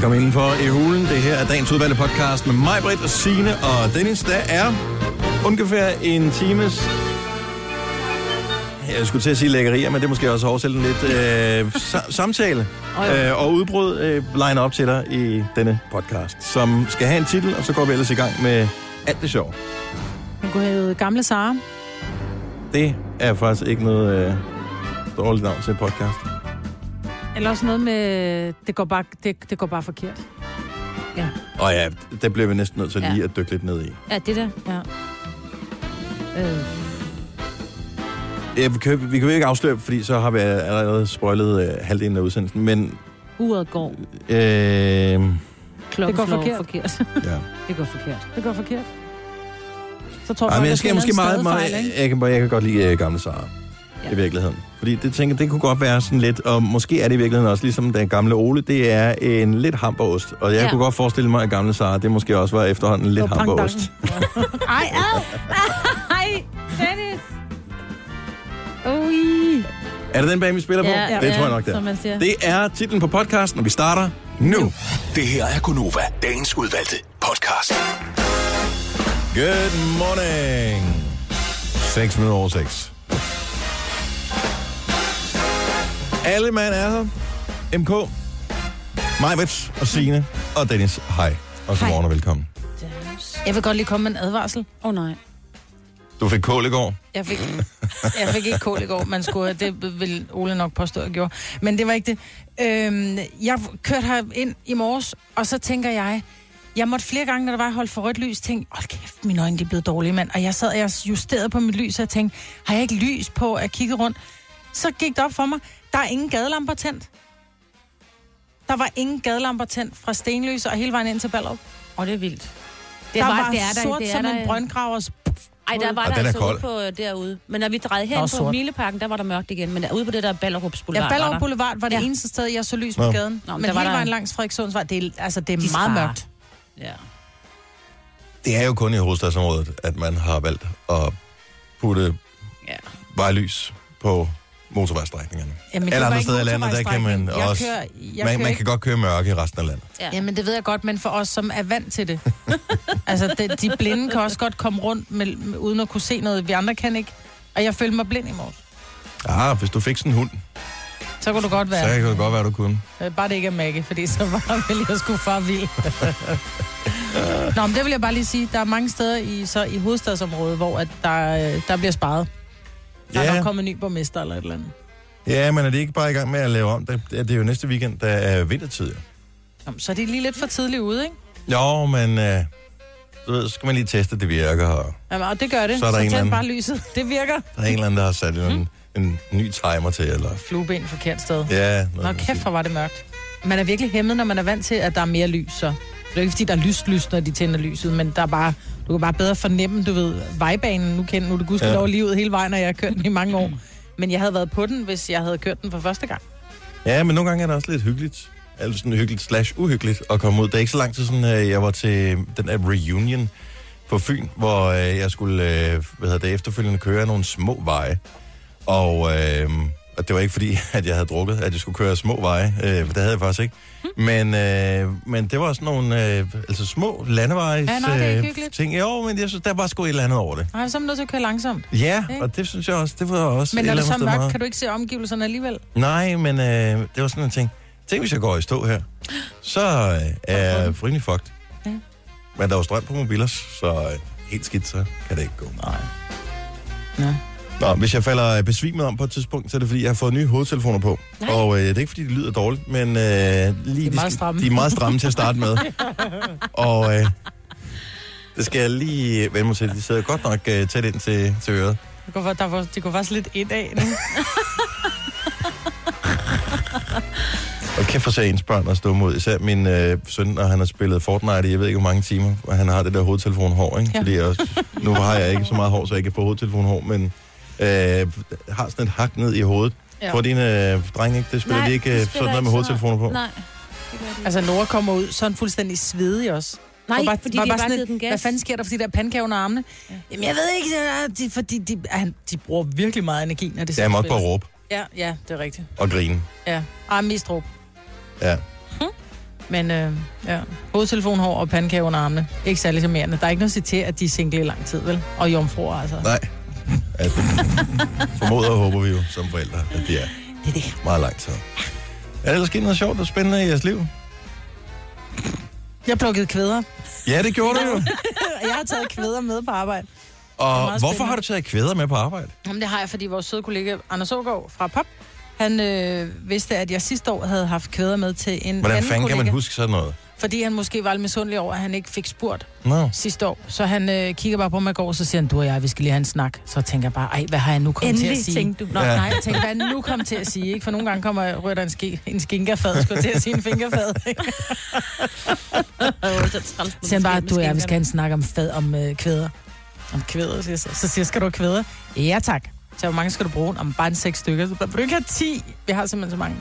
Velkommen indenfor i hulen. Det her er dagens udvalgte podcast med mig, Britt og Signe og Dennis. Der er ungefær en times... Jeg skulle til at sige lækkerier, men det er måske også oversætte lidt øh, sa- samtale øh, og udbrud øh, line op til dig i denne podcast, som skal have en titel, og så går vi ellers i gang med alt det sjov. Den kunne hedde Gamle Sara. Det er faktisk ikke noget øh, dårligt navn til podcast. Eller også noget med, det går bare, det, det går bare forkert. Og ja, det bliver vi næsten nødt til Ja. lige at dykke lidt ned i. Ja, det der. Ja. Øh, Ja, vi, kan, vi kan jo ikke afsløre, fordi så har vi allerede spoilet øh, halvdelen af udsendelsen, men uret går. øh, Klokken Det går forkert. forkert. ja. det går forkert. Det går forkert. Så tror Ej, men jeg skal at måske det er meget, en meget, jeg, kan, jeg kan godt lide uh, gamle Sara ja. I virkeligheden. Fordi det tænker, det kunne godt være sådan lidt, og måske er det i virkeligheden også ligesom den gamle Ole, det er en lidt hamperost. Og jeg ja. Kunne godt forestille mig, at gamle Sara, det måske også var efterhånden lidt hamperost. Ej, ad! Ej, Dennis! Ui. Er det den bag, vi spiller på? Ja, det ja, tror jeg nok, det som er. man siger. Det er titlen på podcasten, og vi starter nu. Det her er Gunova, dagens udvalgte podcast. Good morning. 6 minutter over 6. Alle mand er her. MK, Majbets og Signe og Dennis. Hej. Og godmorgen og velkommen. Jeg vil godt lige komme med en advarsel. Åh oh, nej. Du fik kål i går. Jeg fik, jeg fik ikke kål i går, man skulle, det vil Ole nok påstå, at jeg gjorde. Men det var ikke det. Øhm, jeg kørte her ind i morges, og så tænker jeg, jeg måtte flere gange, når der var holdt for rødt lys, tænke, hold kæft, mine øjne de er blevet dårlige, mand. Og jeg sad og jeg justerede på mit lys, og jeg tænkte, har jeg ikke lys på at kigge rundt? Så gik det op for mig, der er ingen gadelamper tændt. Der var ingen gadelamper tændt fra Stenløse og hele vejen ind til Ballerup. Og det er vildt. Det der var, det er der, sort det er som der, en brøndgravers Ej, der var Og der er altså kold. ude på øh, derude. Men når vi drejede hen på sort. Mileparken, der var der mørkt igen. Men ude på det der Ballerups Boulevard, Ja, Ballerup var. Boulevard var det ja. Eneste sted, jeg så lys på gaden. Nå, men men der var hele der- vejen langs Frederikssundsvej, det er, altså, det er De meget sparer. mørkt. Ja. Det er jo kun i hovedstadsområdet, at man har valgt at putte ja. vejlys på motorvejstrækningerne. Jamen, Alle andre steder i landet, der kan man motorvejsstrækning. også... Jeg kører, jeg Man, kører man kan godt køre mørke i resten af landet. ja. Jamen, det ved jeg godt, men for os, som er vant til det. altså, de, de blinde kan også godt komme rundt, med, med, uden at kunne se noget. Vi andre kan ikke. Og jeg følte mig blind i morges. Ah, hvis du fik sådan en hund, Så kunne du godt så være. kan det godt være, du kunne. Øh, Bare det ikke er Maggie, fordi så var vel jeg skulle far vild. Nå, men det vil jeg bare lige sige. Der er mange steder i, så i hovedstadsområdet, hvor at der, øh, der bliver sparet. Der er Ja. nok kommet en ny borgmester eller et eller andet. Ja, men er det ikke bare i gang med at lave om? Det, det er jo næste weekend, der er vintertid. Nå, så er de lige lidt for tidligt ude, ikke? Jo, men øh, så skal man lige teste, at det virker. Og Jamen, og det gør det. Så er der så en tænd eller bare anden- lyset. Det virker. der er en eller anden, der har sat en, en ny timer til. Eller, Flueben forkert sted. ja, Nå, kæft, hvor var det mørkt. Man er virkelig hæmmet, når man er vant til, at der er mere lys, så. Det er ikke, fordi der er lyst, lyst, når de tænder lyset, men der er bare, du kan bare bedre fornemme, du ved, vejbanen, nu kender nu det gudskelov Ja. livet hele vejen, og jeg har kørt den i mange år. Men jeg havde været på den, hvis jeg havde kørt den for første gang. Ja, men nogle gange er det også lidt hyggeligt. Altså sådan hyggeligt slash uhyggeligt at komme ud. Det er ikke så lang tid siden, at jeg var til den der reunion på Fyn, hvor øh, jeg skulle øh, hvad hedder det, efterfølgende køre nogle små veje. Og, øh, og det var ikke fordi, at jeg havde drukket, at jeg skulle køre små veje. Øh, det havde jeg faktisk ikke. Men, øh, men det var sådan nogle øh, altså små landevejs Ja, nej, det er ikke øh, ting. Jo, men jeg synes, der var sgu et eller andet over det. Nej, så er man nødt til at køre langsomt. Ja, Ikke? og det synes jeg også, det var også Men når er så mørkt, meget- kan du ikke se omgivelserne alligevel. Nej, men øh, det var sådan en ting. Tænk, hvis jeg går i stå her, så øh, er jeg rimelig fucked. Ja. Men der er jo strøm på mobilers, så øh, helt skidt, så kan det ikke gå. Nej. Ja. Nå, hvis jeg falder øh, besvimet om på et tidspunkt, så er det fordi, jeg har fået nye hovedtelefoner på. Nej. Og øh, det er ikke fordi, de lyder dårligt, men øh, lige, De er meget stramme. de er meget stramme til at starte med. Og øh, det skal jeg lige vende mig til. De sidder godt nok øh, tæt ind til, til øret. Det går, der var, det går faktisk lidt ind af nu. Og kæft for ens børn at stå mod. Især min øh, søn, når han har spillet Fortnite i jeg ved ikke hvor mange timer, og han har det der hovedtelefonhår, ikke? Ja. Fordi jeg også, nu har jeg ikke så meget hår, så jeg kan få hovedtelefonhår, men øh, har sådan et hak ned i hovedet. Ja. For dine øh, drenge, ikke? Det spiller Nej, de ikke øh, spiller sådan noget med hovedtelefoner på. Nej. de altså, Nora kommer ud, så er han fuldstændig svedig også. Nej, bare, fordi var de har bare sådan den gas. Hvad fanden sker der for de der pandekager under armene? Ja. Jamen, jeg ved ikke, det de, fordi de, han, de bruger virkelig meget energi, når det Ja, spiller. på at råbe Ja, ja, det er rigtigt. og grine. Ja, ah, mest råb. Ja. Men øh, ja, hovedtelefonhår og pandekage under armene. Ikke særlig charmerende. Der er ikke noget at sige til, at de er single i lang tid, vel? Og jomfruer, altså. Nej. Altså, formoder og håber vi jo som forældre, at det er Det er det. meget lang tid. Er der ellers sket noget sjovt og spændende i jeres liv? Jeg plukkede kvæder. Ja, det gjorde du jo. Jeg har taget kvæder med på arbejde. Og hvorfor spændende. har du taget kvæder med på arbejde? Jamen, det har jeg, fordi vores søde kollega Anders Ågaard fra POP, han øh, vidste, at jeg sidste år havde haft kvæder med til en Hvordan anden fanden kollega. kan man huske sådan noget? Fordi han måske var lidt misundelig over, at han ikke fik spurgt Nå. sidste år. Så han øh, kigger bare på mig i går, så siger han, du og jeg, vi skal lige have en snak. Så tænker jeg bare, ej, hvad har jeg nu kommet til at Endelig, sige? tænkte du. Nå, Ja. nej, jeg tænker, hvad er jeg nu kommet til at sige? Ikke? For nogle gange kommer jeg der en, ski, en skinkerfad, skulle til at sige en fingerfad. ikke? Så siger han bare, du og jeg, vi skal have en snak om fad, om øh, kvæder. Om kvæder, siger jeg så. Så siger jeg, skal du have kvæder? Ja, tak. Så hvor mange skal du bruge? Om bare en seks stykker. Så vil du ikke have 10? Vi har simpelthen så mange.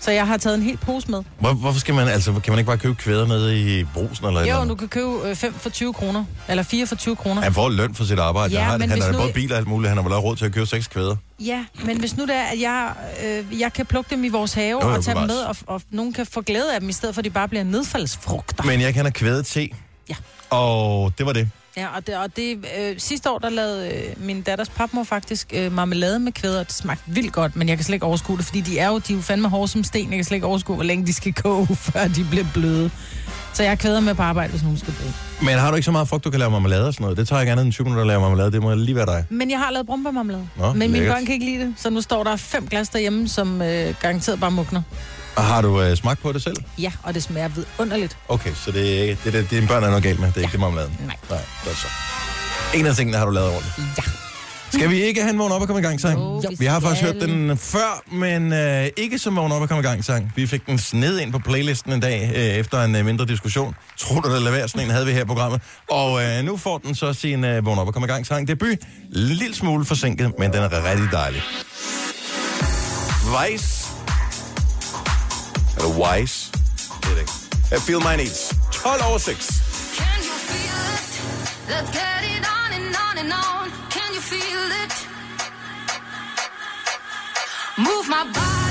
Så jeg har taget en hel pose med. Hvor, hvorfor skal man, altså, kan man ikke bare købe kvæder nede i brusen eller eller Jo, andet? du kan købe 5 for 20 kroner. Eller 4 for 20 kroner. Han får løn for sit arbejde. Ja, han, men han har nu- både bil og alt muligt. Han har vel også råd til at købe seks kvæder. Ja, men hvis nu det er, at jeg, øh, jeg kan plukke dem i vores have Jo, og tage dem med, og, og nogen kan få glæde af dem, i stedet for at de bare bliver nedfaldsfrugter. Men jeg kender kvæde te. Ja. Og det var det. Ja, og det, og det øh, sidste år, der lavede øh, min datters papmor faktisk øh, marmelade med kvæder. Det smagte vildt godt, men jeg kan slet ikke overskue det, fordi de er jo, de er jo fandme hårde som sten. Jeg kan slet ikke overskue, hvor længe de skal koge, før de bliver bløde. Så jeg kvæder med på arbejde, hvis nogen skal dø. Men har du ikke så meget frugt, du kan lave marmelade og sådan noget? Det tager ikke andet end 20 minutter at lave marmelade. Det må lige være dig. Men jeg har lavet brumbærmarmelade. Nå, men mine lækkert. børn kan ikke lide det, så nu står der fem glas derhjemme, som øh, garanteret bare mugner. Og har du øh, smagt på det selv? Ja, og det smager vidunderligt. Okay, så det er ikke det, det, dine børn er noget galt med. Det er ja. ikke det marmeladen. Nej. Nej, godt så. En af tingene har du lavet ordentligt. Ja. Skal vi ikke have en vågn op og komme i gang sang? Jo, Vi har faktisk hørt den før, men øh, ikke som vågn op og komme i gang sang. Vi fik den sned ind på playlisten en dag øh, efter en øh, mindre diskussion. Tror du, det lader være? Sådan en havde vi her i programmet. Og øh, nu får den så sin øh, vågn op og komme i gang sang debut. Lille smule forsinket, men den er rigtig dejlig. Vice. Eller Wise. Det er ikke. I feel my needs. 12 over 6. Can you feel it? Let's get it on and on and on. Can you feel it? Move my body.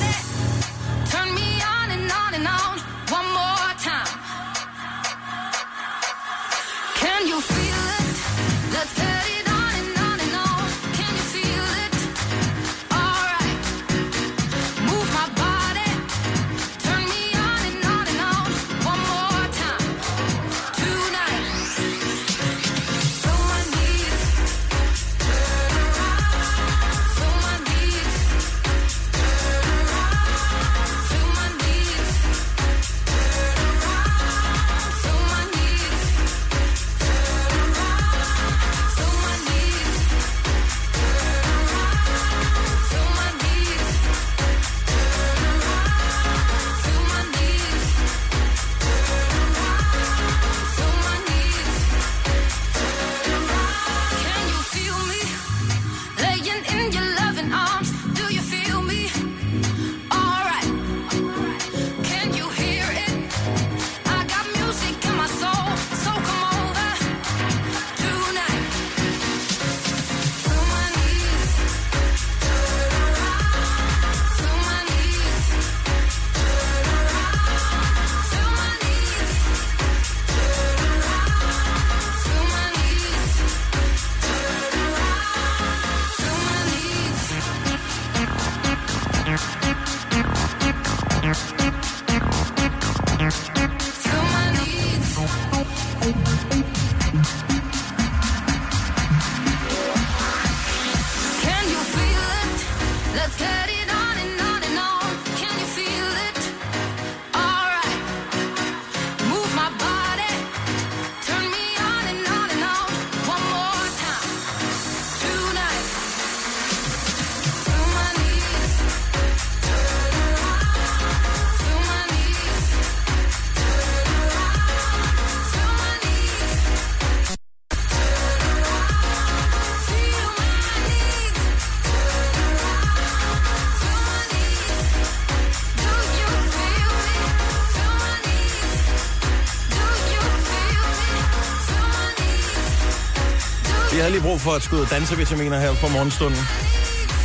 Brug for et skud dansevitaminer her for morgenstunden.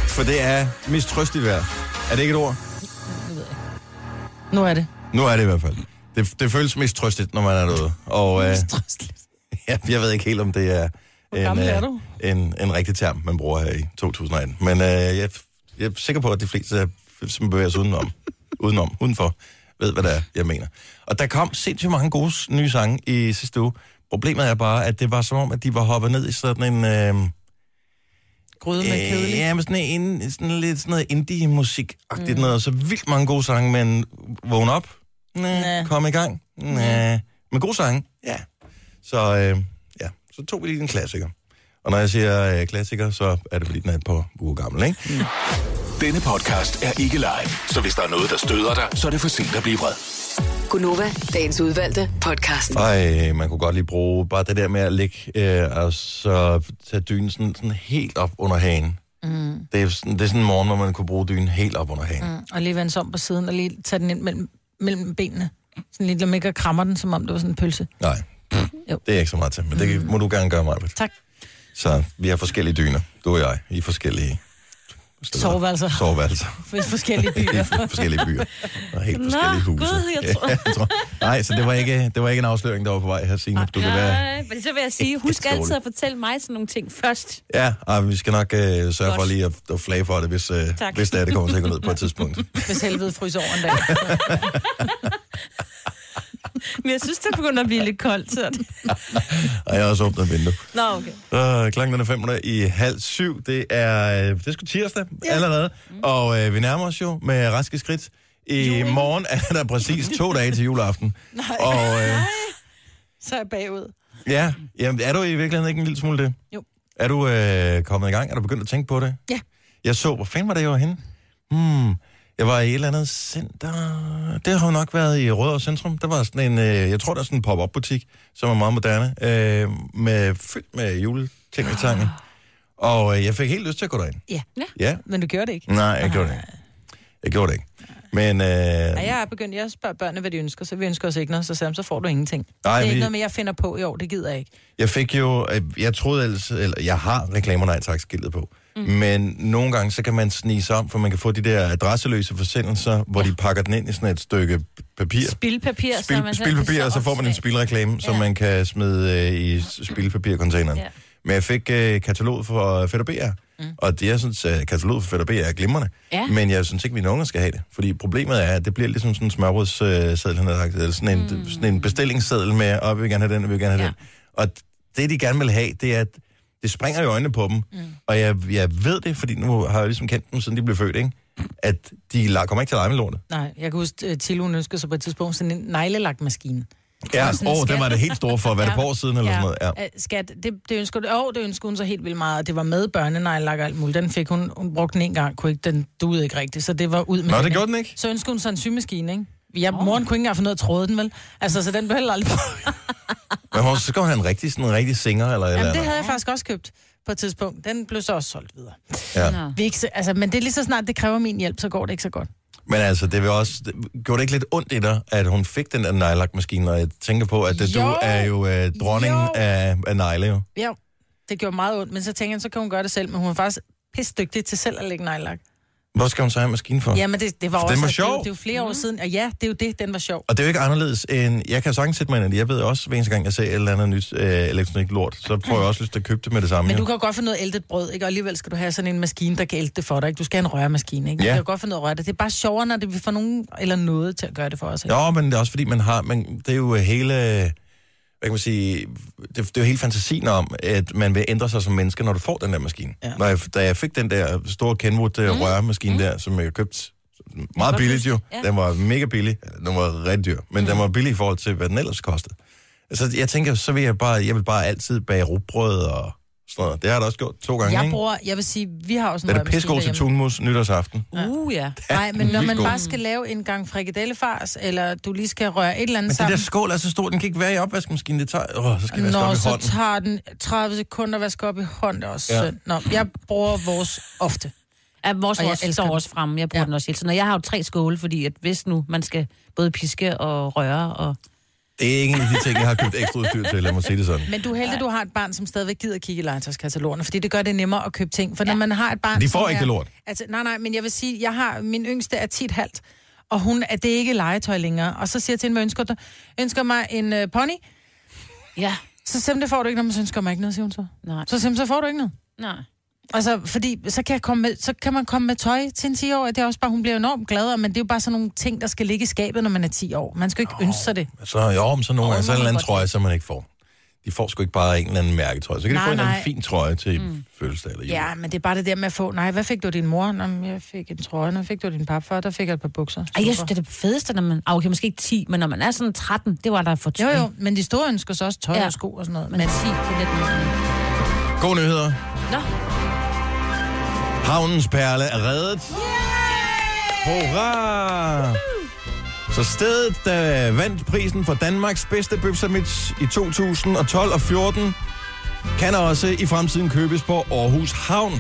For det er mistrøstigt vejr. Er det ikke et ord? Nu er det. Nu er det i hvert fald. Det, det føles mest trøstigt, når man er derude. Og øh, ja, jeg ved ikke helt, om det er en, er øh, en, en rigtig term, man bruger her i 2018. Men øh, jeg, jeg er sikker på, at de fleste, som bevæger sig udenom, udenom, udenfor, ved, hvad det er, jeg mener. Og der kom sindssygt mange gode nye sange i sidste uge. Problemet er bare, at det var som om, at de var hoppet ned i sådan en... Øh, Gryde med kedelig. Ja, men sådan, en, sådan lidt sådan noget indie-musik-agtigt mm. noget. Så vildt mange gode sange, men vågn op. Næh, Næh. kom i gang. Næh. Men gode sange, ja. Så øh, ja, så tog vi lige en klassiker. Og når jeg siger øh, klassiker, så er det fordi, den er et par uger gammel, ikke? Mm. Denne podcast er ikke live, så hvis der er noget, der støder dig, så er det for sent at blive vred. Gunova, dagens udvalgte podcast. Ej, man kunne godt lige bruge bare det der med at ligge øh, og så tage dynen sådan, sådan helt op under hagen. Mm. Det, er sådan, det er sådan en morgen, hvor man kunne bruge dynen helt op under hagen. Mm. Og lige vende om på siden og lige tage den ind mellem, mellem benene. Sådan lidt, lad ikke krammer den, som om det var sådan en pølse. Nej, Jo. det er ikke så meget til, men det må du gerne gøre mig. Tak. Så vi har forskellige dyner, du og jeg, i forskellige. Soveværelser. Soveværelser. For forskellige byer. forskellige byer. Og helt Nå, forskellige huse. Gud, jeg tror- Ja, jeg tror. Nej, så det var, ikke, det var ikke en afsløring, der var på vej her, Signe. Du kan være... Nej, men så vil jeg sige, husk altid at fortælle mig sådan nogle ting først. Ja, og vi skal nok øh, sørge for Godt. lige at, at flage for det, hvis, øh, Tak. hvis det er, det kommer til at gå ned på et tidspunkt. Hvis helvede fryser over en dag. Men jeg synes, det begynder at blive lidt koldt. Så det... Og jeg har også åbnet et vindue. Nå, okay. Uh, klokken er fem i halv syv. Det er, det er sgu tirsdag ja. allerede. Mm. Og øh, vi nærmer os jo med raske skridt. I Julen. morgen er der præcis to dage til juleaften. Nej. Og øh, Så er jeg bagud. ja, jamen, er du i virkeligheden ikke en lille smule det? Jo. Er du øh, kommet i gang? Er du begyndt at tænke på det? Ja. Jeg så, hvor fanden var det, jeg var henne? Hmm, jeg var i et eller andet center. Det har jo nok været i Rødovre Centrum. Der var sådan en, øh, jeg tror, der er sådan en pop-up butik, som er meget moderne, øh, med, fyldt med juleting og tange. Og øh, jeg fik helt lyst til at gå derind. Ja. ja. Ja, Men du gjorde det ikke. nej, jeg gjorde det ikke. Jeg gjorde det ikke. Men, øh, Ja, jeg er begyndt, jeg spørger børnene, hvad de ønsker, så vi ønsker os ikke noget, så de, så får du ingenting. Nej, det er vi- ikke noget med, jeg finder på i år, det gider jeg ikke. Jeg fik jo, jeg troede ellers, eller jeg har reklamer nej tak skiltet på. Mm. Men nogle gange, så kan man snige sig om, for man kan få de der adresseløse forsendelser, hvor ja. de pakker den ind i sådan et stykke papir. Spildpapir, så Spil, man selv spilpapir, kan og så får man en spilreklame, som Ja. man kan smide øh, i spilpapircontaineren. Ja. Men jeg fik øh, kataloget for Fætter BR, mm. og det, jeg synes, at kataloget for Fætter BR er glimrende. Ja. Men jeg synes ikke, at mine unger skal have det. Fordi problemet er, at det bliver ligesom sådan en smørbrødsseddel, han har lagt, eller sådan en, mm. sådan en bestillingsseddel med, og vi vil gerne have den, og vi vil gerne have Ja. den. Og det, de gerne vil have, det er, at det springer i øjnene på dem. Mm. Og jeg, jeg ved det, fordi nu har jeg ligesom kendt dem, siden de blev født, ikke? at de kommer ikke til at lege med lortet. Nej, jeg kan huske, at Tilo ønskede sig på et tidspunkt sådan en neglelakmaskine. Ja, åh, oh, den var det helt store for, hvad er det, Ja. på år siden eller sådan noget? Ja. Øh, Skat, det, det ønsker du. Åh, det ønsker hun så helt vildt meget. og Det var med børnenejlak og alt muligt. Den fik hun, hun brugte den en gang, kunne ikke, den duede ikke rigtigt, så det var ud med Nå, det gjorde den ikke? Så ønskede hun så en symaskine, ikke? Jeg, oh. Moren kunne ikke engang få noget at tråde den, vel? Altså, så den blev heller aldrig på. Men hun, så skal hun have en rigtig, sådan en rigtig singer eller et eller Jamen, det havde jeg faktisk også købt på et tidspunkt. Den blev så også solgt videre. Ja. Vi ikke, så- altså, men det er lige så snart, det kræver min hjælp, så går det ikke så godt. Men altså, det vil også, det, gjorde det ikke lidt ondt i dig, at hun fik den der nejlakmaskine, og jeg tænker på, at det, du Jo. er jo øh, dronningen Jo. af, af negle, jo. Ja, det gjorde meget ondt, men så tænker jeg, så kan hun gøre det selv. Men hun er faktisk pisse dygtig til selv at lægge nejlak. Hvor skal hun så have en maskine for? Ja, men det, det var For også... den var det er jo- sjov. Det er jo flere år siden. Og ja, det er jo det, den var sjov. Og det er jo ikke anderledes end... Jeg kan sagtens sætte mig ind i det. Jeg ved også, hver eneste gang, jeg ser et eller andet nyt øh, elektronik lort, så får jeg også lyst til at købe det med det samme. Men jo. du kan jo godt få noget æltet brød, ikke? Og alligevel skal du have sådan en maskine, der kan ælte det for dig, ikke? Du skal have en røremaskine, ikke? Du Ja. kan jo godt få noget at røre det. Det er bare sjovere, når det, vi får nogen eller noget til at gøre det for os. Ikke? Jo, men det er også fordi, man har... Man, det er jo hele... Hvad kan man sige? Det, det er jo hele fantasien om, at man vil ændre sig som menneske, når du får den der maskine. Ja. Når jeg, da jeg fik den der store Kenwood mm. røremaskine mm. der, som jeg købte meget billigt jo. Ja. Den var mega billig. Den var rigtig dyr. Men mm. den var billig i forhold til, hvad den ellers kostede. Så jeg tænker, så vil jeg bare, jeg vil bare altid bage rugbrød og sådan noget. Det har jeg da også gjort to gange, Jeg ikke? bruger, jeg vil sige, vi har også en Den er pissegod til tunmus nytårsaften. Uh, ja. Nej, men når man god. bare skal lave en gang frikadellefars, eller du lige skal røre et eller andet Men det sammen, der skål er så stor, den kan ikke være i opvaskemaskinen. Det tager, åh, så skal jeg vaske op Nå, i så hånden. tager den 30 sekunder at vaske op i hånden, det er også Ja. ja. synd. Nå, jeg bruger vores ofte. Ja, vores Og jeg vores elsker står den. også fremme. Jeg bruger ja. Ja. den også hele tiden. Og jeg har jo tre skåle, fordi at hvis nu man skal både piske og røre og... Det er ikke en af de ting, jeg har købt ekstra udstyr til, lad mig sige det sådan. Men du er heldig, du har et barn, som stadigvæk gider kigge i legetøjskatalogerne, fordi det gør det nemmere at købe ting. For når man har et barn... De får ikke er, det lort. Altså, nej, nej, men jeg vil sige, jeg har, min yngste er 10,5, og hun, at det ikke er legetøj længere. Og så siger jeg til hende, hvad ønsker du? Ønsker mig en øh, pony? Ja. Så det får du ikke, når man så ønsker mig ikke noget, siger hun så. Nej. Så siger hun, så får du ikke noget. Nej. Altså, fordi så kan, jeg komme med, så kan man komme med tøj til en 10 år. Det er også bare, hun bliver enormt glad, men det er jo bare sådan nogle ting, der skal ligge i skabet, når man er 10 år. Man skal jo ikke ønske sig det. Så jo, men så nogle gange, så en eller anden trøje, som man ikke får. De får sgu ikke bare en eller anden mærketrøje. Så kan de Nej, få en eller anden fin trøje til mm. fødselsdag eller jul. Ja, men det er bare det der med at få, nej, hvad fik du din mor? Nå, jeg fik en trøje, når fik du din papfar, der fik jeg et par bukser. Ej, jeg synes, det er det fedeste, når man... Ah, okay, måske ikke 10, men når man er sådan 13, det var der for Jo, jo, men de store ønsker så også tøj Ja. og sko og sådan noget. Men Men 10, det er lidt mere... Gode nyheder. Nå, Havnens perle er reddet. Hurra! Så stedet, der vandt prisen for Danmarks bedste bøfsandwich i 2012 og 14, kan også i fremtiden købes på Aarhus Havn.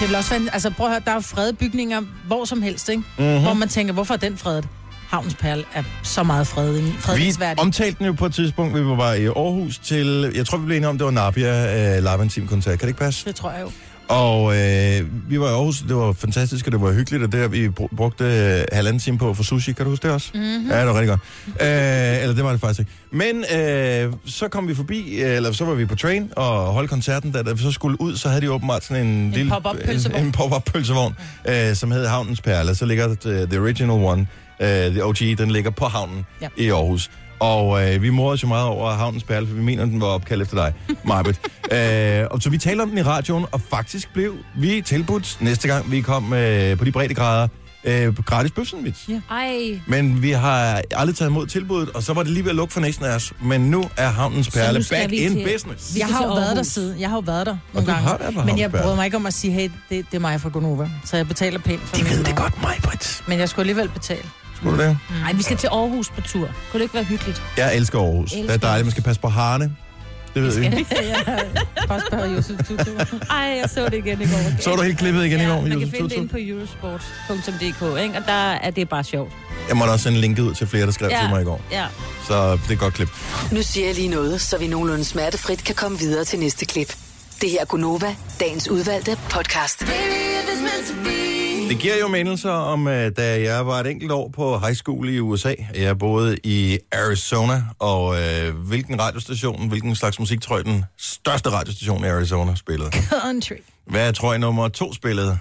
det vil også være, en- altså prøv at høre, der er fredede bygninger hvor som helst, ikke? Mhm. Mm-hmm. Hvor man tænker, hvorfor er den fredet? Havns Perle er så meget fredet, Vi fredningsværdig. omtalte den jo på et tidspunkt, vi var i Aarhus til, jeg tror vi blev enige om, det var Nabia uh, Live Team koncert. Kan det ikke passe? Det tror jeg jo. Og øh, vi var i Aarhus, det var fantastisk, og det var hyggeligt, og der vi br- brugte øh, halvanden time på for sushi. Kan du huske det også? Mm-hmm. Ja, det var rigtig godt. øh, eller det var det faktisk ikke. Men øh, så kom vi forbi, øh, eller så var vi på train og holdt koncerten. Da, da vi så skulle ud, så havde de åbenbart sådan en, lille... pop-up pølsevogn. En, en pop-up pølsevogn, øh, som hed Havnens Perle. Så ligger uh, The Original One, uh, The OG, den ligger på havnen Ja. i Aarhus. Og øh, vi morede os jo meget over Havnens Perle, for vi mener, den var opkaldt efter dig, Marbet. øh, og så vi talte om den i radioen, og faktisk blev vi tilbudt næste gang, vi kom øh, på de breddegrader, øh, gratis bøfsandwich. Ja. ej. Men vi har aldrig taget imod tilbuddet, og så var det lige ved at lukke for næsten af os. Men nu er Havnens Perle back vi in til- business. Vi Jeg har jo været der siden. Jeg har jo været der nogle du gange. har været på Men jeg bryder mig ikke om at sige, hey, det, det er mig fra Gonova. Så jeg betaler pænt for De ved det godt, mig, Britt. Men jeg skulle alligevel betale. Skulle du det? Ej, vi skal til Aarhus på tur. Kunne det ikke være hyggeligt? Jeg elsker Aarhus. Det er Elsker dejligt, man skal passe på harne. Det ved vi. Bare spørge Josef Tutu. Ej, jeg så det igen i går. Så du helt klippet igen i går, Man kan finde det inde på eurosport.dk, ikke? Og der er det bare sjovt. Jeg måtte også sende linket ud til flere, der skrev Ja. til mig i går. Ja. Så det er godt klip. Nu siger jeg lige noget, så vi nogenlunde smertefrit kan komme videre til næste klip. Det her er Gunova, dagens udvalgte podcast. Baby, Det giver jo mindelser om, øh, da jeg var et enkelt år på high school i USA. Jeg boede i Arizona, og øh, hvilken radiostation, hvilken slags musik tror jeg den største radiostation i Arizona spillede? Country. Hvad tror jeg nummer to spillede?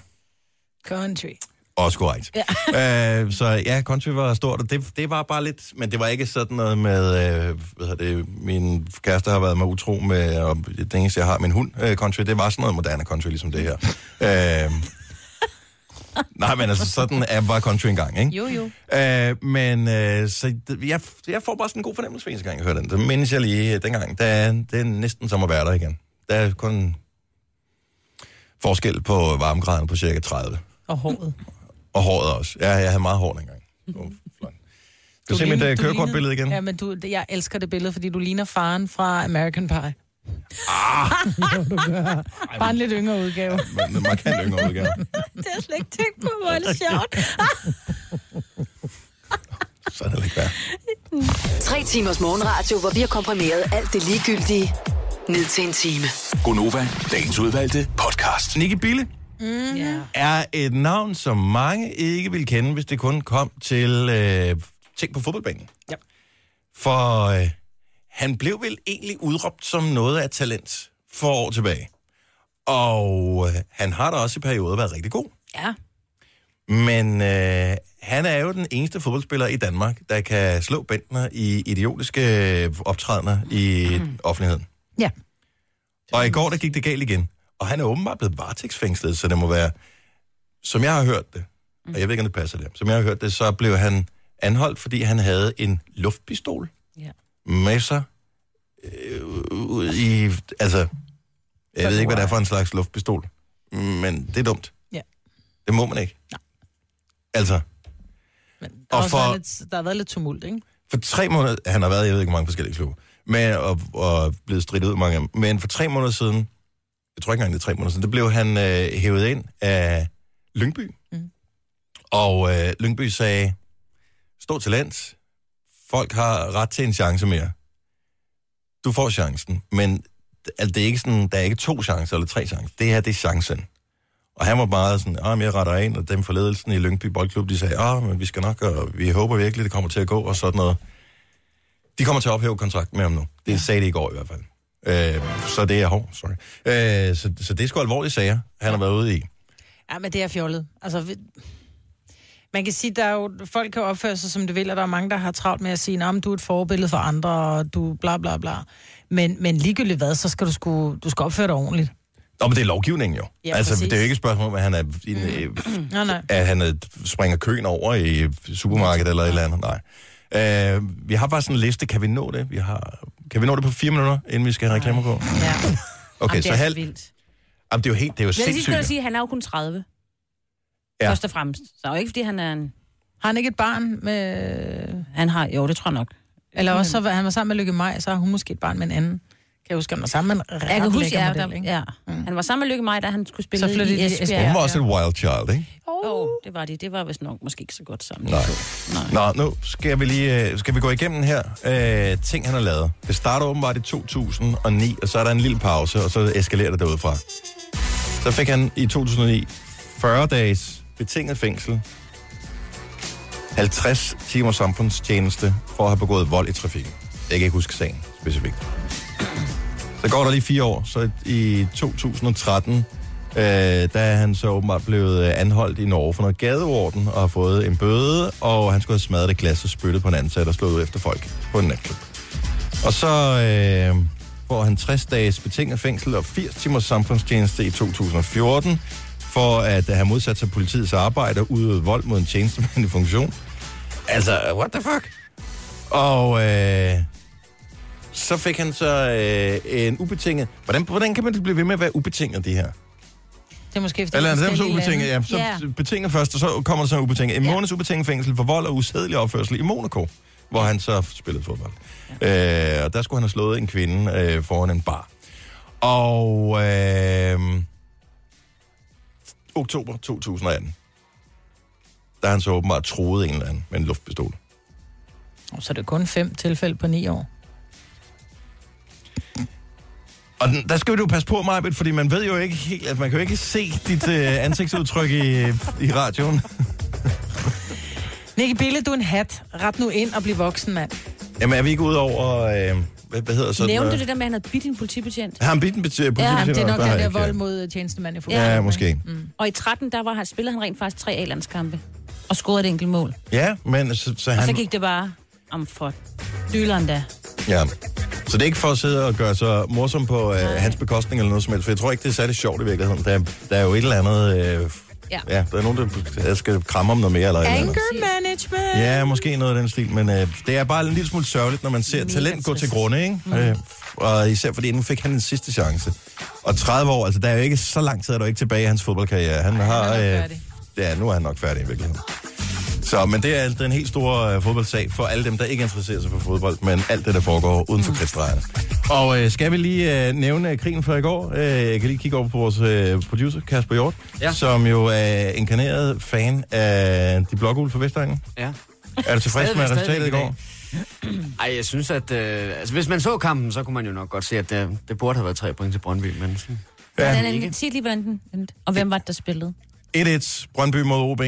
Country. Også korrekt. Ja. Øh, så ja, country var stort, og det, det var bare lidt, men det var ikke sådan noget med, øh, hvad det, min kæreste har været med utro med, og det eneste, jeg har, min hund, øh, country, det var sådan noget moderne country, ligesom det her. øh, nej, men altså, sådan er, var country engang, ikke? Jo, jo. Øh, men øh, så det- jeg, jeg får bare sådan en god fornemmelse, hver eneste gang jeg hører den. Så mindes jeg lige øh, dengang, der, det er næsten som at være der igen. Der er kun forskel på varmegraderne på cirka 30. Og håret. Og håret også. Ja, jeg havde meget hår dengang. Det var flot. Skal du se mit ligner- uh, du kørekortbillede igen? Ja, men du, jeg elsker det billede, fordi du ligner faren fra American Pie. Ah! Bare en lidt yngre udgave. Men en markant yngre udgave. Det har jeg slet ikke tænkt på, hvor er det sjovt. Så er det ikke værd. Tre timers morgenradio, hvor vi har komprimeret alt det ligegyldige ned til en time. Gonova, dagens udvalgte podcast. Nicky Bille Ja. er et navn, som mange ikke vil kende, hvis det kun kom til øh, ting på fodboldbanen. Ja. For øh, han blev vel egentlig udråbt som noget af talent for år tilbage. Og øh, han har da også i perioder været rigtig god. Ja. Men øh, han er jo den eneste fodboldspiller i Danmark, der kan slå bændene i idiotiske øh, optrædener i mm. offentligheden. Ja. Og i går, der gik det galt igen. Og han er åbenbart blevet varetægtsfængslet, så det må være, som jeg har hørt det, og jeg ved ikke, om det passer det, som jeg har hørt det, så blev han anholdt, fordi han havde en luftpistol Ja. Sig øh, ud i, altså, jeg ved ikke, hvad det er for en slags luftpistol, men det er dumt. Ja. Det må man ikke. Nej. Altså, Men der, Og for- lidt, der har været lidt tumult, ikke? for tre måneder, han har været, i, jeg ved ikke, mange forskellige klubber, men, og, og blevet stridt ud mange af dem. Men for tre måneder siden, jeg tror ikke engang det er tre måneder siden, der blev han øh, hævet ind af Lyngby. Mm. Og øh, Lyngby sagde, stå til lands, folk har ret til en chance mere. Du får chancen, men altså, det er ikke sådan, der er ikke to chancer eller tre chancer. Det her, det er chancen. Og han var meget sådan, ah, jeg retter ind, og dem fra ledelsen i Lyngby Boldklub, de sagde, ah, men vi skal nok, og vi håber virkelig, det kommer til at gå, og sådan noget. De kommer til at ophæve kontrakten med ham nu. Det sagde de i går i hvert fald. Øh, så det er hård, sorry. Øh, så, så det er sgu alvorlige sager, han har været ude i. Ja, men det er fjollet. Altså, vi- man kan sige, der er jo, folk kan opføre sig, som de vil, og der er mange, der har travlt med at sige, at du er et forbillede for andre, og du bla bla bla. Men, men ligegyldigt hvad, så skal du, sku, du skal opføre dig ordentligt. Nå, men det er lovgivningen jo. Ja, altså, præcis. det er jo ikke et spørgsmål om, at han, er, i en, øh, Nej, nej. at han øh, springer køen over i supermarkedet eller et eller andet. Nej. Øh, vi har bare sådan en liste. Kan vi nå det? Vi har, kan vi nå det på fire minutter, inden vi skal have reklamer på? Ja. Okay, Jamen, så det er halv... vildt. Jamen, det er jo helt... Det er jo Jeg skal sindssygt. lige sige, at han er jo kun 30. Ja. Først og fremmest. Så er jo ikke, fordi han er en... Har han ikke et barn med... Han har... Jo, det tror jeg nok. Eller også, så var han var sammen med Lykke Maj, så har hun måske et barn med en anden. Kan jeg huske, han var sammen med en ret Jeg kan huske, ja, model, der, ikke? ja. Han var sammen med Lykke Maj, da han skulle spille Så i Esbjerg. Esbjerg. Hun var også et wild child, ikke? Åh, oh, det var de. Det var vist nok måske ikke så godt sammen. Nej. Nej. Nå, nu skal vi lige øh, skal vi gå igennem her øh, ting, han har lavet. Det starter åbenbart i 2009, og så er der en lille pause, og så eskalerer det derudfra. Så fik han i 2009 40 dages betinget fængsel, 50 timer samfundstjeneste for at have begået vold i trafikken. Jeg kan ikke huske sagen specifikt. Så går der lige fire år, så i 2013, øh, der er han så åbenbart blevet øh, anholdt i Norge for noget gadeorden og har fået en bøde, og han skulle have smadret et glas og spyttet på en ansat og slået ud efter folk på en natklub. Og så øh, får han 60 dages betinget fængsel og 80 timers samfundstjeneste i 2014 for at have modsat sig politiets arbejde og udøvet vold mod en tjenestemand i funktion. Altså, what the fuck? Og øh, så fik han så øh, en ubetinget... Hvordan, hvordan kan man blive ved med at være ubetinget, det her? Det er måske, fordi Eller er det det dem så ubetinget? Ja, så Ja. betinget først, og så kommer der så en ubetinget. En måneds ubetinget fængsel for vold og usædelig opførsel i Monaco, hvor han så spillede fodbold. Ja. Øh, og der skulle han have slået en kvinde øh, foran en bar. Og øh, oktober 2018, der er han så åbenbart troet en eller anden med en luftpistol. Så er det kun fem tilfælde på ni år. Og den, der skal du passe på, Majbet, fordi man ved jo ikke helt, at man kan jo ikke se dit øh, ansigtsudtryk i, i radioen. Nicky Bille, du er en hat. Ret nu ind og bliv voksen, mand. Jamen, er vi ikke ude over, øh, hvad, hvad hedder sådan Nævnte du det der med, at han havde bidt en politibetjent? Har han bidt en betjent? Ja, Jamen, det er nok den der vold mod tjenestemand i Ja, fodbold. ja, måske. Mm. Og i 13, der var han, spillede han rent faktisk tre A-landskampe. Og scorede et enkelt mål. Ja, men så, så Og så han... gik det bare om for dyleren da. Ja. Så det er ikke for at sidde og gøre sig morsom på øh, hans bekostning eller noget som helst, for jeg tror ikke, det er særlig sjovt i virkeligheden. Der, er- der er jo et eller andet... Øh, Ja. ja, der er nogen, der, skal kramme om noget mere eller et eller. Anger management. Ja, måske noget af den stil, men øh, det er bare en lille smule sørgeligt, når man ser Mega talent gå til grunde, ikke? Mm. Øh, og især fordi nu fik han en sidste chance. Og 30 år, altså der er jo ikke så lang tid, er der ikke tilbage i hans fodboldkarriere. Han har... han øh, ja, nu er han nok færdig i virkeligheden. Så, men det er, det er en helt stor øh, fodboldsag for alle dem, der ikke interesserer sig for fodbold, men alt det, der foregår uden for kridtstregerne. Og øh, skal vi lige øh, nævne krigen fra i går? Øh, jeg kan lige kigge over på vores øh, producer, Kasper Hjort, Ja. som jo er inkarneret fan af de blågule fra Vestegnen. Ja. Er du tilfreds med resultatet i går? Ej, jeg synes, at... Øh, altså, hvis man så kampen, så kunne man jo nok godt se, at det, det burde have været tre point til Brøndby, men... Ja. Ja. Den, sig lige, hvordan den endte. Og hvem var det, der spillede? 1-1, Brøndby mod OB.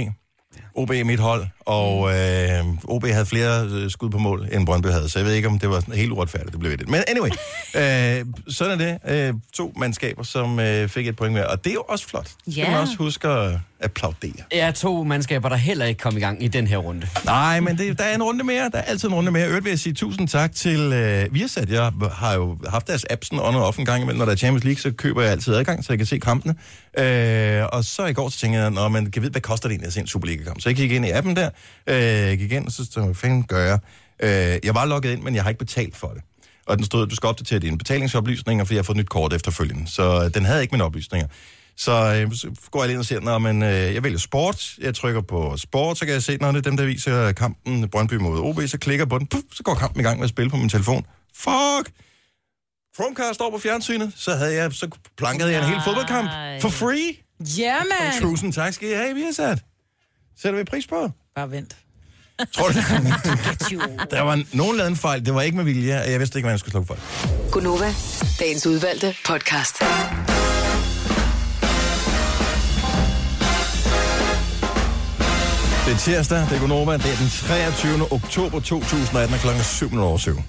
OB er mit hold, og øh, OB havde flere øh, skud på mål, end Brøndby havde, så jeg ved ikke, om det var sådan helt uretfærdigt, det blev det. Men anyway, øh, sådan er det. Øh, to mandskaber, som øh, fik et point mere, og det er jo også flot. Det skal Ja. man også huske at applaudere. Ja, to mandskaber, der heller ikke kom i gang i den her runde. Nej, men det, der er en runde mere. Der er altid en runde mere. Øvrigt vil jeg sige tusind tak til øh, Viasat. Jeg har jo haft deres app sådan on og off en gang imellem. Når der er Champions League, så køber jeg altid adgang, så jeg kan se kampene. Øh, og så i går, så tænkte jeg, Nå, men kan vide, hvad koster det egentlig at se en Superliga-kamp? Så jeg gik ind i appen der, øh, gik ind, og så stod hvad fanden gør jeg? Øh, jeg var logget ind, men jeg har ikke betalt for det. Og den stod, du skal opdatere dine betalingsoplysninger, fordi jeg har fået et nyt kort efterfølgende. Så øh, den havde ikke mine oplysninger. Så, øh, så går jeg ind og siger, men, øh, jeg vælger sport. Jeg trykker på sport, så kan jeg se, når det er dem, der viser kampen Brøndby mod OB, så klikker jeg på den. Puff, så går kampen i gang med at spille på min telefon. Fuck! Chromecast står på fjernsynet, så, havde jeg, så plankede jeg en hel fodboldkamp for free. Ja, man. Tusind tak skal I have, vi har sat. Sætter vi pris på? Bare vent. Tror du, der var nogen lavet en fejl. Det var ikke med vilje, og jeg vidste ikke, hvad jeg skulle slukke for. Gunova, dagens udvalgte podcast. Det er tirsdag, det er Gunova, det er den 23. oktober 2018 kl. 7.07.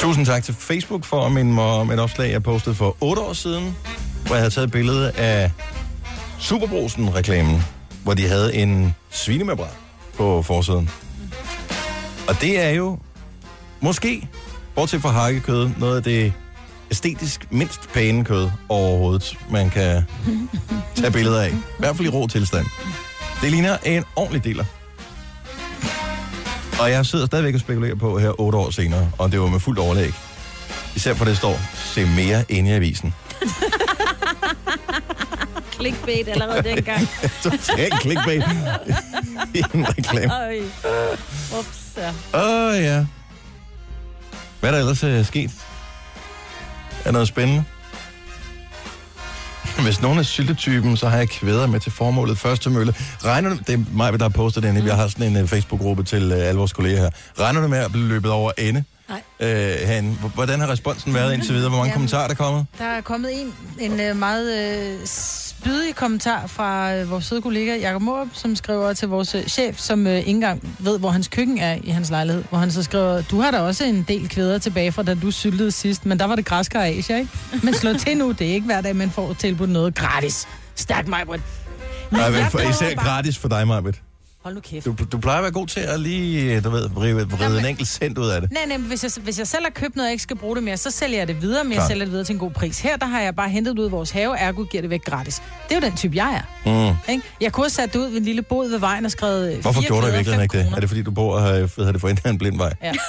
Tusind tak til Facebook for at minde mig om et opslag, jeg postede for 8 år siden, hvor jeg havde taget et billede af Superbrosen-reklamen, hvor de havde en svinemembran på forsiden. Og det er jo måske, bortset fra hakkekød, noget af det æstetisk mindst pæne kød overhovedet, man kan tage billeder af. I hvert fald i rå tilstand. Det ligner en ordentlig deler. Og jeg sidder stadigvæk og spekulerer på her otte år senere, og det var med fuldt overlæg. Især for det står, se mere inde i avisen. Clickbait allerede dengang. Totalt clickbait i en reklame. Øj. Ups, ja. Åh oh, ja. Hvad er der ellers uh, sket? Er noget spændende? Hvis nogen er syltetypen, så har jeg kvæder med til formålet første mølle. Regner du, det er mig, der har postet inde. Vi har sådan en uh, Facebook-gruppe til uh, alle vores kolleger her. Regner du med at blive løbet over ende? Nej. Øh, herinde? H- Hvordan har responsen været indtil videre? Hvor mange Jamen. kommentarer er der kommet? Der er kommet en, en øh, meget øh, spydig kommentar fra øh, vores søde kollega Jakob Morup, som skriver til vores øh, chef, som øh, ikke engang ved, hvor hans køkken er i hans lejlighed. Hvor han så skriver, du har da også en del kvæder tilbage fra, da du syltede sidst, men der var det græskar Asia, ikke? Men slå til nu, det er ikke hver dag, man får tilbudt noget gratis. Stærk mig, Britt. Nej, men for, især gratis for dig, Marbet. Hold nu kæft. Du, du plejer at være god til at lige, du ved, vride Jamen- en enkelt cent ud af det. Nej, nej, hvis jeg, hvis jeg selv har købt noget, og ikke skal bruge det mere, så sælger jeg det videre, men jeg sælger det videre til en god pris. Her, der har jeg bare hentet det ud af vores have, ergo giver det væk gratis. Det er jo den type, jeg er. Mm. Ikke? Jeg kunne have sat det ud ved en lille bod ved vejen og skrevet øh, Hvorfor gjorde du i virkeligheden ikke det? kroner. Er det fordi, du bor øh, hvad hedder det, for enden af en blind vej? Ja.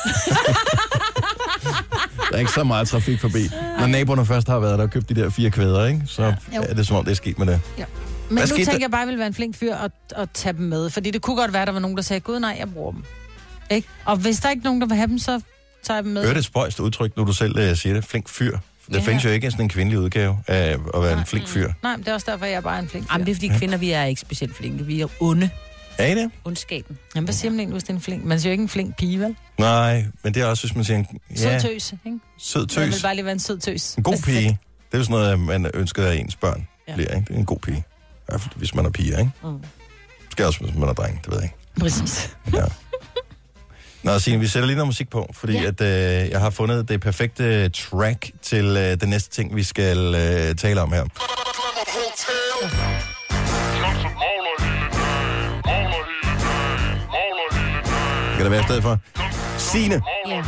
Der er ikke så meget trafik forbi. Når naboerne først har været der og købt de der fire kvæder, ikke? så Jo. er det som om, det er sket med det. Men Hvad nu tænker der? jeg bare, at jeg ville være en flink fyr og, og tage dem med. Fordi det kunne godt være, at der var nogen, der sagde, gud nej, jeg bruger dem. Ikke? Og hvis der ikke er nogen, der vil have dem, så tager jeg dem med. Hør det et spøjst udtryk, når du selv uh, siger det. Flink fyr. Der Ja. findes jo ikke sådan en kvindelig udgave af at være en flink fyr. Nej, men det er også derfor, jeg er bare en flink fyr. Jamen, det er fordi kvinder, vi er ikke specielt flinke. Vi er onde. Er I det? Ondskaben. Jamen, hvad siger man egentlig, hvis det er en flink? Man siger jo ikke en flink pige, vel? Nej, men det er også, hvis man siger en Sød ja, tøs, ikke? sød Jeg tøs. vil bare lige være en sød tøs. En god pige. Det er jo sådan noget, man ønsker, at ens børn Ja. bliver. Ikke? Det er en god pige. I hvert fald, hvis man er piger, ikke? Mm. Måske også, hvis man er dreng, det ved jeg ikke. Præcis. Ja. Nå, Signe, vi sætter lige noget musik på, fordi ja. at, øh, jeg har fundet det perfekte track til øh, den næste ting, vi skal øh, tale om her. Kan det være i stedet for? Signe, Ja.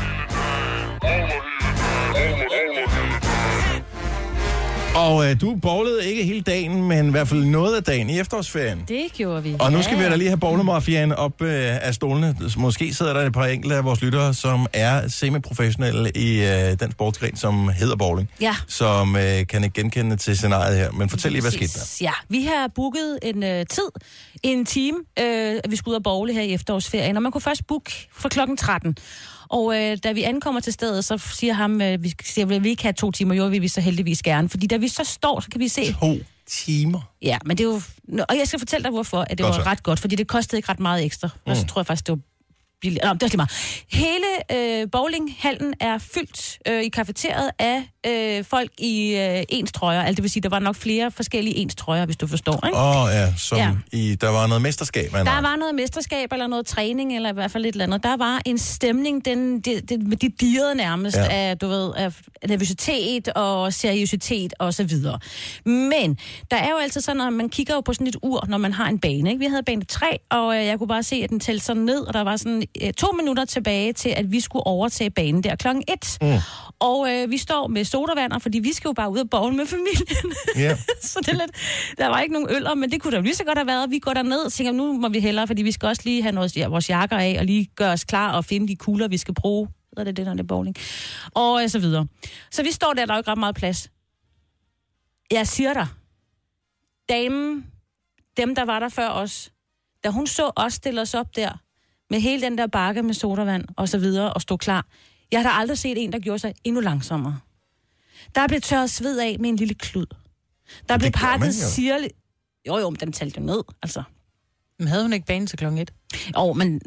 Og øh, du bowlede ikke hele dagen, men i hvert fald noget af dagen i efterårsferien. Det gjorde vi. Og nu skal ja. vi da lige have bowlemafiaen op øh, af stolene. Måske sidder der et par enkelte af vores lyttere, som er semiprofessionelle i øh, den sportsgren, som hedder bowling. Ja. Som øh, kan ikke genkende til scenariet her. Men fortæl lige, hvad skete der? Ja, vi har booket en øh, tid, en time, øh, at vi skulle ud og bowle her i efterårsferien, og man kunne først booke fra klokken 13. Og øh, da vi ankommer til stedet, så siger ham, øh, vi siger, vil vi ikke have to timer? Jo, vil vi så heldigvis gerne. Fordi da vi så står, så kan vi se... To timer. Ja, men det er jo... Og jeg skal fortælle dig, hvorfor at det Godt var så. ret godt, fordi det kostede ikke ret meget ekstra. Mm. Og så tror jeg faktisk, det var billigt. Nå, det var lige meget. Hele øh, bowlinghallen er fyldt øh, i kafeteriet af øh, folk i øh, ens trøjer. Altså det vil sige, der var nok flere forskellige ens trøjer, hvis du forstår, ikke? Åh oh, ja, som Ja. I, der var noget mesterskab. af Der var noget mesterskab, eller noget træning, eller i hvert fald et eller andet. Der var en stemning, den, det, det, med de dirrede nærmest ja. af, du ved, af nervøsitet og seriøsitet og så videre. Men der er jo altid sådan, at man kigger jo på sådan et ur, når man har en bane. Ikke? Vi havde bane 3, og øh, jeg kunne bare se, at den tælte sådan ned, og der var sådan øh, to minutter tilbage til, at vi skulle overtage banen der klokken 1. Mm. Og øh, vi står med sodavander, fordi vi skal jo bare ud og bowl med familien. Ja. så det er lidt, der var ikke nogen øller, men det kunne der jo lige så godt have været. Vi går derned og tænker, nu må vi hellere, fordi vi skal også lige have noget, ja, vores jakker af, og lige gøre os klar og finde de kugler, vi skal bruge. Hvad er det, det, det er bowling? Og øh, så videre. Så vi står der, der er jo ikke ret meget plads. Jeg siger dig, damen, dem der var der før os, da hun så os stille os op der, med hele den der bakke med sodavand og så videre, og stå klar. Jeg har da aldrig set en, der gjorde sig endnu langsommere. Der blev tørret sved af med en lille klud. Der blev det man pakket jo. sirligt. Jo, jo, men den talte jo ned, altså. Men havde hun ikke banen til klokken et? Og men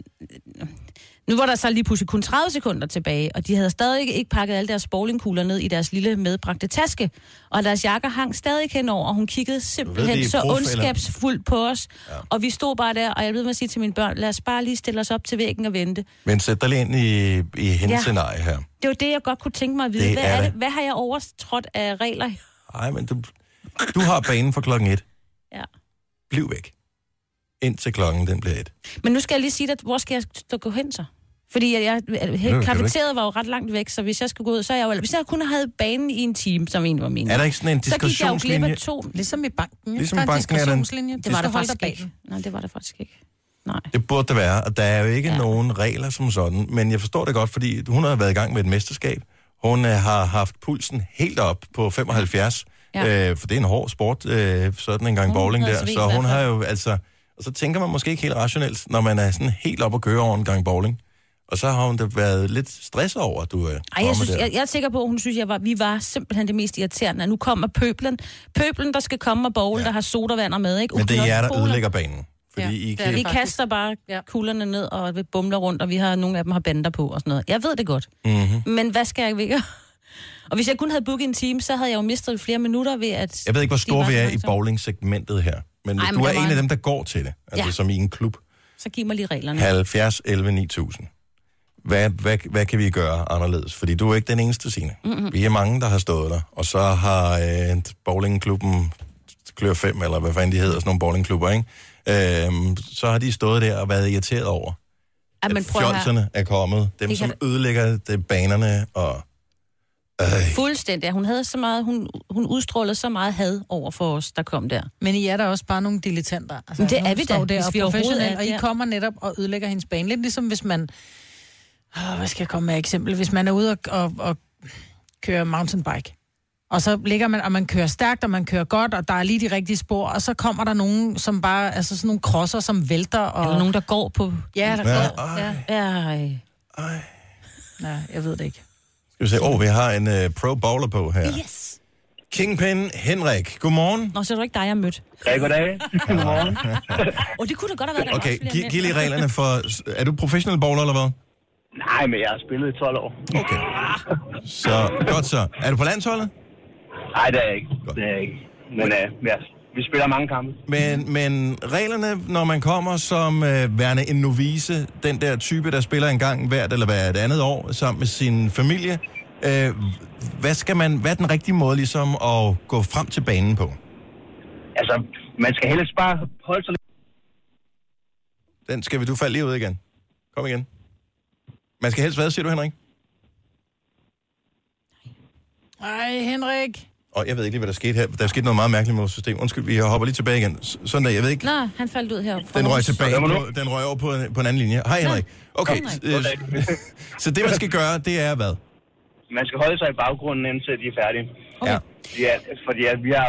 nu var der så lige pludselig kun 30 sekunder tilbage, og de havde stadig ikke pakket alle deres bowlingkugler ned i deres lille medbragte taske. Og deres jakker hang stadig henover, og hun kiggede de simpelthen er så ondskabsfuldt på os. Ja. Og vi stod bare der, og jeg ved mig at sige til mine børn, lad os bare lige stille os op til væggen og vente. Men sæt dig lige ind i, i hendes Ja. scenarie her. Det var det, jeg godt kunne tænke mig at vide. Det Hvad, er det. det? Hvad har jeg overtrådt af regler? Nej, men du, du har banen for klokken et. Ja. Bliv væk. Indtil klokken den bliver et. Men nu skal jeg lige sige dig, hvor skal jeg stå gå hen så? Fordi jeg, jeg, jeg kafeteriet var jo ret langt væk, så hvis jeg skulle gå ud, så er jeg jo... Hvis jeg kun havde banen i en time, som egentlig var meningen, Er der ikke sådan en så gik jeg jo glip diskussionslinje? af to. Ligesom i banken. Ligesom i banken er der en- diskussionslinje. Det var der faktisk ikke. Nej, det var der faktisk ikke. Nej. Det burde det være, og der er jo ikke ja. Nogen regler som sådan, men jeg forstår det godt, fordi hun har været i gang med et mesterskab. Hun øh, har haft pulsen helt op på 75, ja. Øh, for det er en hård sport, øh, sådan en gang Hun bowling der. Så hun har jo altså... Og så tænker man måske ikke helt rationelt, når man er sådan helt op og køre over en gang bowling. Og så har hun da været lidt stresset over, at du er Ej, jeg, synes, jeg, jeg er sikker på, at hun synes, jeg var, vi var simpelthen det mest irriterende. Nu kommer pøblen. Pøblen, der skal komme og bowl, Ja. der har sodavand og med, ikke? Men det er jer, der ødelægger banen. Fordi Ja, I kan... Vi kaster bare kuglerne ned og vi bumler rundt, og vi har nogle af dem har bander på og sådan noget. Jeg ved det godt. Mm-hmm. Men hvad skal jeg ikke? Og hvis jeg kun havde booket en time, så havde jeg jo mistet flere minutter ved at... Jeg ved ikke, hvor stor vi er i bowling-segmentet her. Men Ej, Ej, men du er en af dem, der går til det. Altså Ja. som i en klub. Så giv mig lige reglerne. 70, 11, 9000. Hvad, hvad, hvad kan vi gøre anderledes? Fordi du er ikke den eneste, Signe. Mm-hmm. Vi er mange, der har stået der. Og så har øh, bowlingklubben Klør 5, eller hvad fanden de hedder, sådan nogle bowlingklubber, ikke? Øhm, så har de stået der og været irriteret over, Ja, at men her. fjolserne er kommet. Dem, Det som kan- ødelægger det, banerne og... Øh, Fuldstændig. Ja, Hun havde så meget, hun, hun udstrålede så meget had over for os, der kom der. Men I er da også bare nogle dilettanter. Altså, Men det er vi da, der hvis og vi overhovedet professionelle, er Og I kommer netop og ødelægger hendes bane. Lidt ligesom hvis man... Oh, hvad skal jeg komme med et eksempel? Hvis man er ude og, og, og kører mountainbike, og så ligger man, og man kører stærkt, og man kører godt, og der er lige de rigtige spor, og så kommer der nogen, som bare, altså sådan nogle krosser, som vælter, og... Eller nogen, der går på... Ja, der Ja, går. ej. Ja. Ej. ej. ja, jeg ved det ikke. Skal vi se, åh, oh, vi har en uh, pro bowler på her. Yes. Kingpin Henrik, godmorgen. Nå, så er det ikke dig, jeg mødt. Ja, goddag. Godmorgen. Og det kunne da godt have været der Okay, flere giv, lige reglerne for... Er du professionel bowler, eller hvad? Nej, men jeg har spillet i 12 år. Okay. Så, godt så. Er du på landsholdet? Nej, det er jeg ikke. Godt. Det er jeg ikke. Men uh, ja, vi spiller mange kampe. Men, men reglerne, når man kommer som øh, værende en novice, den der type, der spiller en gang hvert eller hvert andet år sammen med sin familie, øh, hvad, skal man, hvad er den rigtige måde ligesom at gå frem til banen på? Altså, man skal helst bare holde sig. Den skal vi, du falde lige ud igen. Kom igen. Man skal helst hvad, siger du, Henrik? Ej, Henrik. Og jeg ved ikke lige, hvad der skete her. Der er sket noget meget mærkeligt med vores system. Undskyld, vi hopper lige tilbage igen. Sådan der, jeg ved ikke. Nå, han faldt ud her. Den røg tilbage på, den røg over på en, på en anden linje. Hej Henrik. Okay, Henrik. øh, så det man skal gøre, det er hvad? Man skal holde sig i baggrunden, indtil de er færdige. Ja. Ja, fordi at vi har,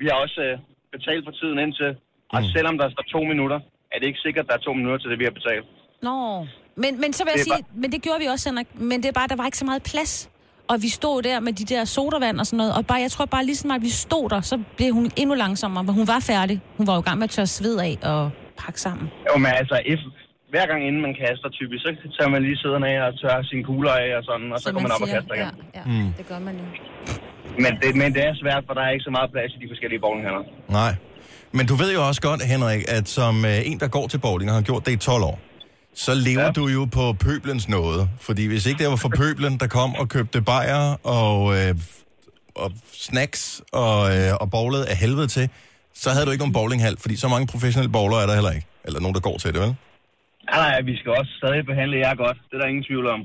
vi har også uh, betalt for tiden indtil. Og Mm. selvom der står to minutter, er det ikke sikkert, at der er to minutter til det, vi har betalt. Nå, men, men så vil jeg Det sige, men det gjorde vi også, Henrik. Men det er bare, der var ikke så meget plads. Og vi stod der med de der sodavand og sådan noget. Og bare, jeg tror bare lige så meget, vi stod der, så blev hun endnu langsommere. Men hun var færdig. Hun var jo i gang med at tørre sved af og pakke sammen. Jo, men altså, if, hver gang inden man kaster typisk, så tager man lige sæderne af og tørrer sine kugler af og sådan, og så, går man op og kaster igen. Ja, ja Mm. det gør man jo. Men, det, men det er svært, for der er ikke så meget plads i de forskellige bowlinghaller. Nej. Men du ved jo også godt, Henrik, at som øh, en, der går til bowling og har gjort det i 12 år, så lever ja. Du jo på pøblens nåde. Fordi hvis ikke det var for pøblen, der kom og købte bajer og, øh, og snacks og, øh, og bowlede af helvede til, så havde du ikke nogen bowlinghal, fordi så mange professionelle bowlere er der heller ikke. Eller nogen, der går til det, vel? Nej, nej, vi skal også stadig behandle jer godt. Det er der ingen tvivl om.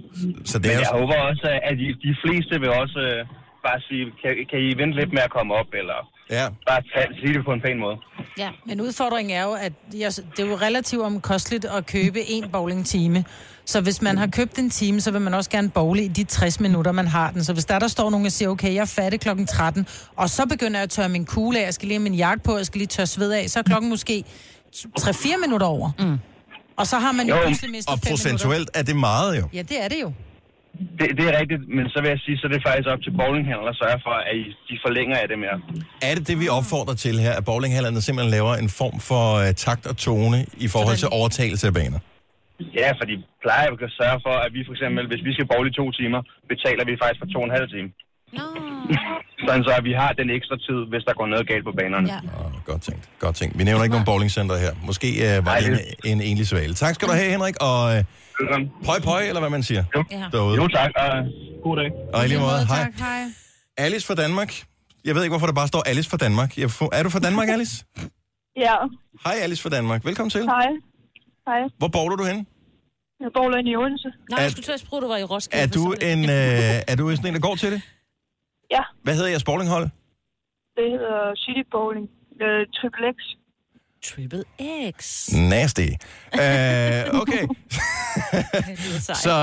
Så det Men er jeg jo... håber også, at de, de fleste vil også øh, bare sige, kan, kan I vente lidt med at komme op, eller Ja. bare tage, sige det på en pæn måde. Ja. Men udfordringen er jo, at jeg, det er jo relativt omkosteligt at købe en bowlingtime. Så hvis man har købt en time, så vil man også gerne bowle i de 60 minutter, man har den. Så hvis der, der står nogen og siger, okay, jeg er færdig klokken 13, og så begynder jeg at tørre min kugle af, jeg skal lige have min jakke på, jeg skal lige tørre sved af, så er klokken måske 3-4 minutter over. Mm. Og så har man jo, Jo, pludselig mistet Og 5 minutter. procentuelt er det meget jo. Ja, det er det jo. Det, det er rigtigt, men så vil jeg sige, så er det faktisk op til bowlinghandler at sørge for, at de forlænger af det mere. Er det det, vi opfordrer til her, at bowlinghallerne simpelthen laver en form for uh, takt og tone i forhold til overtagelse af baner? Ja, for de plejer at sørge for, at vi for eksempel, hvis vi skal bowle i to timer, betaler vi faktisk for to og en halv time. Nå. Sådan så, at vi har den ekstra tid, hvis der går noget galt på banerne. Ja. Oh, godt tænkt, godt tænkt. Vi nævner ikke nogen bowlingcenter her. Måske uh, var Nej, det en, en enlig svale. Tak skal du have, Henrik, og uh. Pøj pøj, eller hvad man siger Jo. Ja. derude. Jo tak, god dag. Og i lige måde, hej. Tak, hej. Alice fra Danmark. Jeg ved ikke, hvorfor der bare står Alice fra Danmark. Jeg får- Er du fra Danmark, Alice? Ja, Hej, Alice fra Danmark. Velkommen til. hej. Hej. Hvor bor du hen? Jeg bor inde i Odense. Nej, Er- jeg skulle til at spørge, du var i Roskilde. Er for du en, øh, er du sådan en, der går til det? Ja, Hvad hedder jeres bowlinghold? det hedder City Bowling. Øh, Triple X. Triple X. Nasty. Øh, okay. Så,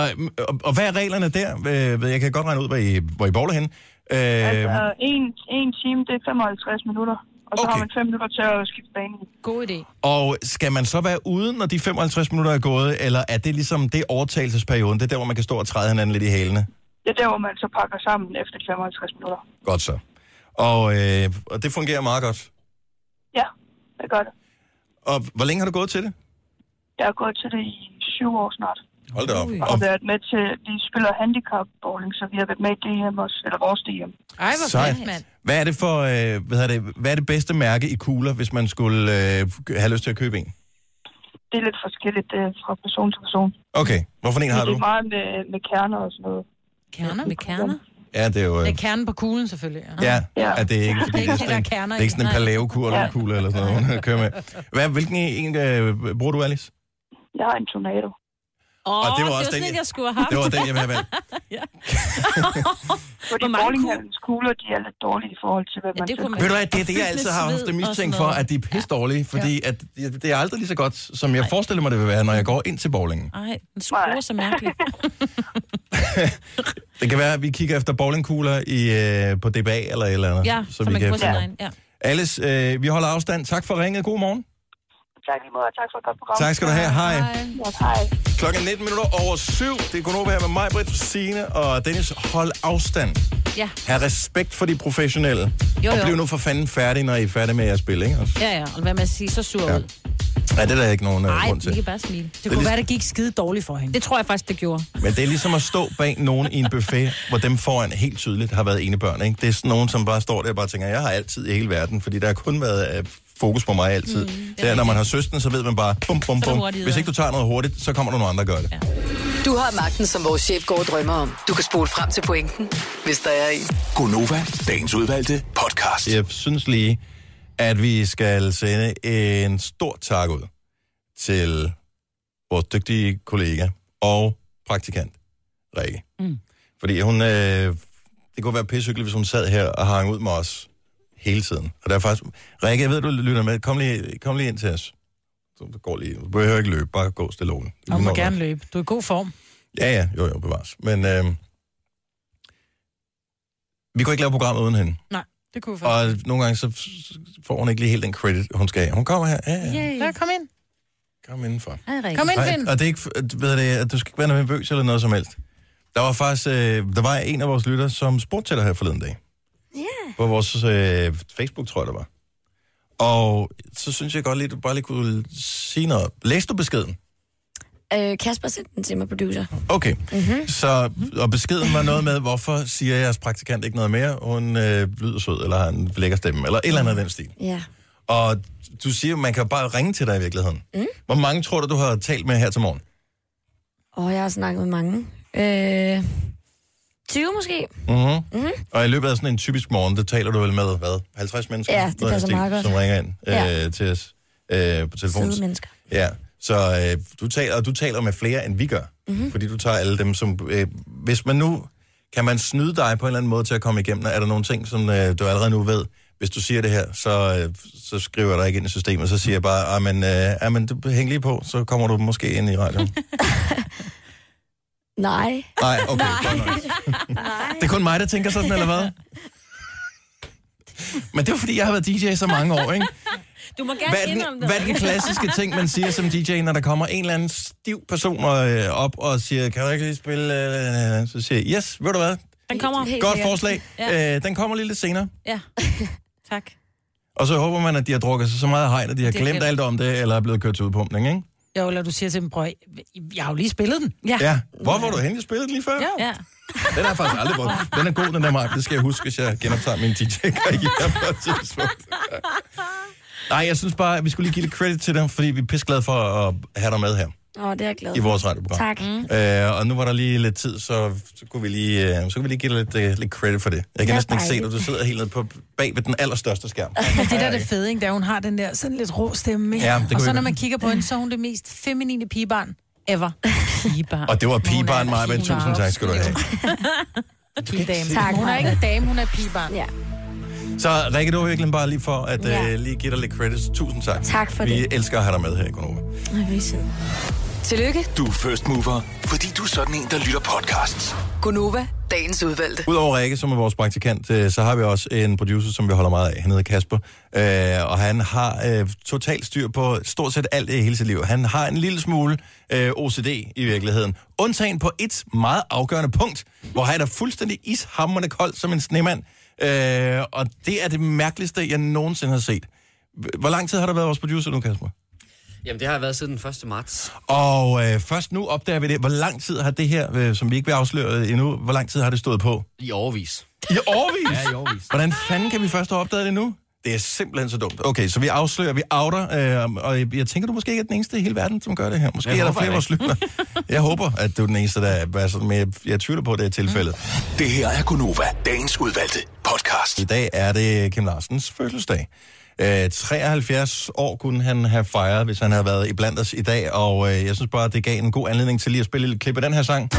og, og hvad er reglerne der? Øh, Jeg kan godt regne ud, hvor I, hvor I bowler hen. Øh, Altså, en, en time, det er 55 minutter. Og så Okay. har man 5 minutter til at skifte bane. God idé. og skal man så være ude, når de 55 minutter er gået, eller er det ligesom det overtagelsesperioden? Det er der, hvor man kan stå og træde hinanden lidt i hælene? Det er der, hvor man så pakker sammen efter de 55 minutter. Godt så. Og, øh, og det fungerer meget godt. Ja, det gør det. Og hvor længe har du gået til det? Jeg har gået til det i syv år snart. Hold da op. Og været med til, vi spiller handicap bowling, så vi har været med i DM også, eller vores DM. Ej, hvor fedt, mand. hvad er det for, øh, hvad, er det, hvad er det bedste mærke i kugler, hvis man skulle øh, have lyst til at købe en? Det er lidt forskelligt øh, fra person til person. Okay, hvorfor en har det du? er meget med, med kerner og sådan noget. Kerner? Med kerner? Ja, det er jo... Det Øh, er kernen på kuglen, selvfølgelig. Ja. ja, Ja. det er ikke, fordi Det er ikke det de er, der sådan, kerner det er ikke sådan en eller Ja. en kugle eller sådan noget, hun kører med. Hvad, hvilken en øh, bruger du, Alice? Jeg har en tornado. Åh, Og det var også det var den, jeg- jeg skulle have haft. Det var den, jeg ville have valgt. Fordi bowlinghallens kugler, de er lidt dårlige i forhold til, hvad Ja, man det man- Ved du hvad, det er det, jeg altid har haft det mistænkt for, at de er pisse dårlige, fordi at det det er aldrig lige så godt, som jeg forestiller mig, det vil være, når jeg går ind til bowlingen. Nej, den skruer så mærkeligt. Det kan være, at vi kigger efter bowlingkugler i, øh, på DBA eller et eller andet. Ja, så, man kan få sin egen. Ja. Alice, øh, vi holder afstand. Tak for ringet. God morgen. Tak lige måde, og tak for et godt program. Tak skal du have. Hej. Ja, hej. Klokken 19 minutter over syv. Det er kun her med mig, Britt, Signe og Dennis. Hold afstand. Ja. Ha' respekt for de professionelle. Jo, Og jo. bliv nu for fanden færdig, når I er færdige med at spille, ikke? Også? Ja, ja, og hvad man siger, så sur Ja. ud. Ja, det er der ikke nogen uh, Nej, grund til. kan bare smile. Det kunne være, det gik skide dårligt for hende. Det tror jeg faktisk, det gjorde. Men det er ligesom at stå bag nogen i en buffet, hvor dem foran helt tydeligt har været ene børn. Ikke? Det er sådan nogen, som bare står der og bare tænker, jeg har altid i hele verden, fordi der har kun været uh, fokus på mig altid. Mm, det er, når man har søsten, så ved man bare, bum, bum, bum. Hvis ikke du tager noget hurtigt, så kommer der nogen andre, der gør det. Ja. Du har magten, som vores chef går og drømmer om. Du kan spole frem til pointen, hvis der er en. Gonova, dagens udvalgte podcast. Jeg synes lige, at vi skal sende en stor tak ud til vores dygtige kollega og praktikant, Rikke. Mm. Fordi hun, øh, det kunne være pissehyggeligt, hvis hun sad her og hang ud med os hele tiden. Og der er faktisk... Rikke, jeg ved, du lytter med. Kom lige, kom lige ind til os. Så går lige. Du behøver ikke løbe, bare gå stille og roligt. Og må gerne nok. løbe. Du er i god form. Ja, ja, jo, jo, bevares. Men øh, vi kunne ikke lave programmet uden hende. Nej, det kunne vi faktisk. Og nogle gange så får hun ikke lige helt den credit, hun skal have. Hun kommer her. Ja, ja. Yay. Ja, kom ind. Kom indenfor. Hej. Kom ind, Finn. og det er ikke, ved det, at du skal ikke være nervøs eller noget som helst. Der var faktisk, øh, der var en af vores lytter, som spurgte til dig her forleden dag. Yeah. På vores øh, Facebook, tror jeg, der var. Og så synes jeg godt lige, du bare lige kunne sige noget. Læste du beskeden? Øh, Kasper sendte den til mig, producer. Okay. Mm-hmm. Så, og beskeden var noget med, hvorfor siger jeres praktikant ikke noget mere? Hun øh, lyder sød, eller har en lækker stemme, eller et eller andet af den stil. Ja. Og du siger, man kan bare ringe til dig i virkeligheden. Mm. Hvor mange tror du, du har talt med her til morgen? Og jeg har snakket med mange. Øh, 20 måske? Mm-hmm. Mm-hmm. Og i løbet af sådan en typisk morgen, der taler du vel med, hvad, 50 mennesker? Ja, det passer meget godt. Som ringer ind øh, Ja. til os øh, på telefonen. Søde mennesker. Ja, så øh, du, taler, og du taler med flere, end vi gør. Mm-hmm. Fordi du tager alle dem, som... Øh, hvis man nu... Kan man snyde dig på en eller anden måde til at komme igennem? Er der nogle ting, som øh, du allerede nu ved? Hvis du siger det her, så, øh, så skriver jeg dig ikke ind i systemet. Så siger jeg bare, ah, men, øh, ah, men du hæng lige på, så kommer du måske ind i radioen. Nej. Nej, okay, nok. Det er kun mig, der tænker sådan, eller hvad? Men det er fordi, jeg har været DJ så mange år, ikke? Du må gerne Hvad er, den, indrømme det. hvad er den klassiske ting, man siger som DJ, når der kommer en eller anden stiv person øh, op og siger, kan du ikke lige spille? Øh, så siger jeg, yes, ved du hvad? Den kommer. Helt Godt sikkert. forslag. Ja. Øh, den kommer lige lidt senere. Ja. Tak. Og så håber man, at de har drukket sig så meget hegn, at de har Det glemt glemt. alt om det, eller er blevet kørt til udpumpning, ikke? Jo, eller du siger til dem, prøv, jeg har jo lige spillet den. Ja. Ja. Hvor var du henne? Jeg spillede den lige før. Ja. Ja. Den har jeg faktisk aldrig brugt. Den er god, den der Mark. Det skal jeg huske, hvis jeg genoptager min DJ-karriere på et tidspunkt. Nej, jeg synes bare, at vi skulle lige give lidt credit til dem, fordi vi er pisseglade for at have dig med her Åh, det er jeg glad i for. vores radioprogram. Tak. Mm. Øh, og nu var der lige lidt tid, så, så kunne vi lige, øh, så kunne vi lige give dig lidt, øh, lidt credit for det. Jeg kan Ja, næsten ikke se dig, du sidder helt nede på, bag ved den allerstørste skærm. Men det der er det fede, ikke? Der hun har den der sådan lidt rå stemme, ikke? Ja, det og så når man kigger på hende, så er hun det mest feminine pigebarn ever. Pigebarn. Og det var pigebarn, er mig, men tusind tak skal du have. Tak, hun er Maja. ikke en dame, hun er pigebarn. Ja. Så Rikke, det var virkelig bare lige for at Ja. øh, lige give dig lidt credit. Tusind tak. Tak for vi det. elsker at have dig med her i Konoba. Tillykke, Du er first mover, fordi du er sådan en, der lytter podcasts. Gunova, dagens udvalgte. Udover Rikke, som er vores praktikant, øh, så har vi også en producer, som vi holder meget af. Han hedder Kasper. Øh, og han har øh, totalt styr på stort set alt i hele sit liv. Han har en lille smule øh, OCD i virkeligheden. Undtagen på et meget afgørende punkt, hvor han er fuldstændig ishammerende kold som en snemand. Øh, og det er det mærkeligste, jeg nogensinde har set. Hvor lang tid har der været vores producer nu, Kasper? Jamen, det har været siden den 1. marts. Og øh, først nu opdager vi det. Hvor lang tid har det her, øh, som vi ikke vil afsløre endnu, hvor lang tid har det stået på? I overvis. I årvis? Ja, i overvis. Hvordan fanden kan vi først have opdaget det nu? Det er simpelthen så dumt. Okay, så vi afslører, vi outer, øh, og jeg, jeg tænker, du måske ikke er den eneste i hele verden, som gør det her. Måske Jeg er der flere vores lyttere. Jeg håber, at du er den eneste, der er sådan, men jeg, jeg tvivler på, at det er tilfældet. Det her er Gunova, dagens udvalgte podcast. I dag er det Kim Larsens fødselsdag. Øh, 73 år kunne han have fejret, hvis han havde været i blandt os i dag, og øh, jeg synes bare, at det gav en god anledning til lige at spille et klip af den her sang.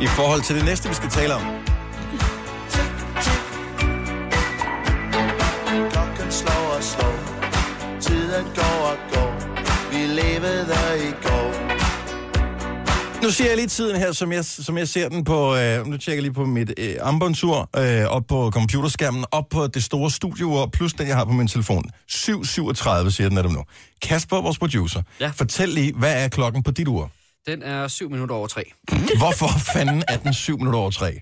I forhold til det næste, vi skal tale om. Nu ser jeg lige tiden her, som jeg, som jeg ser den på... Øh, nu tjekker jeg lige på mit øh, armbåndsur øh, op på computerskærmen, op på det store studiour, plus den, jeg har på min telefon. 7.37 siger den netop nu. Kasper, vores producer, Ja. fortæl lige, hvad er klokken på dit ur? Den er 7 minutter over 3. Hvorfor fanden er den 7 minutter over 3?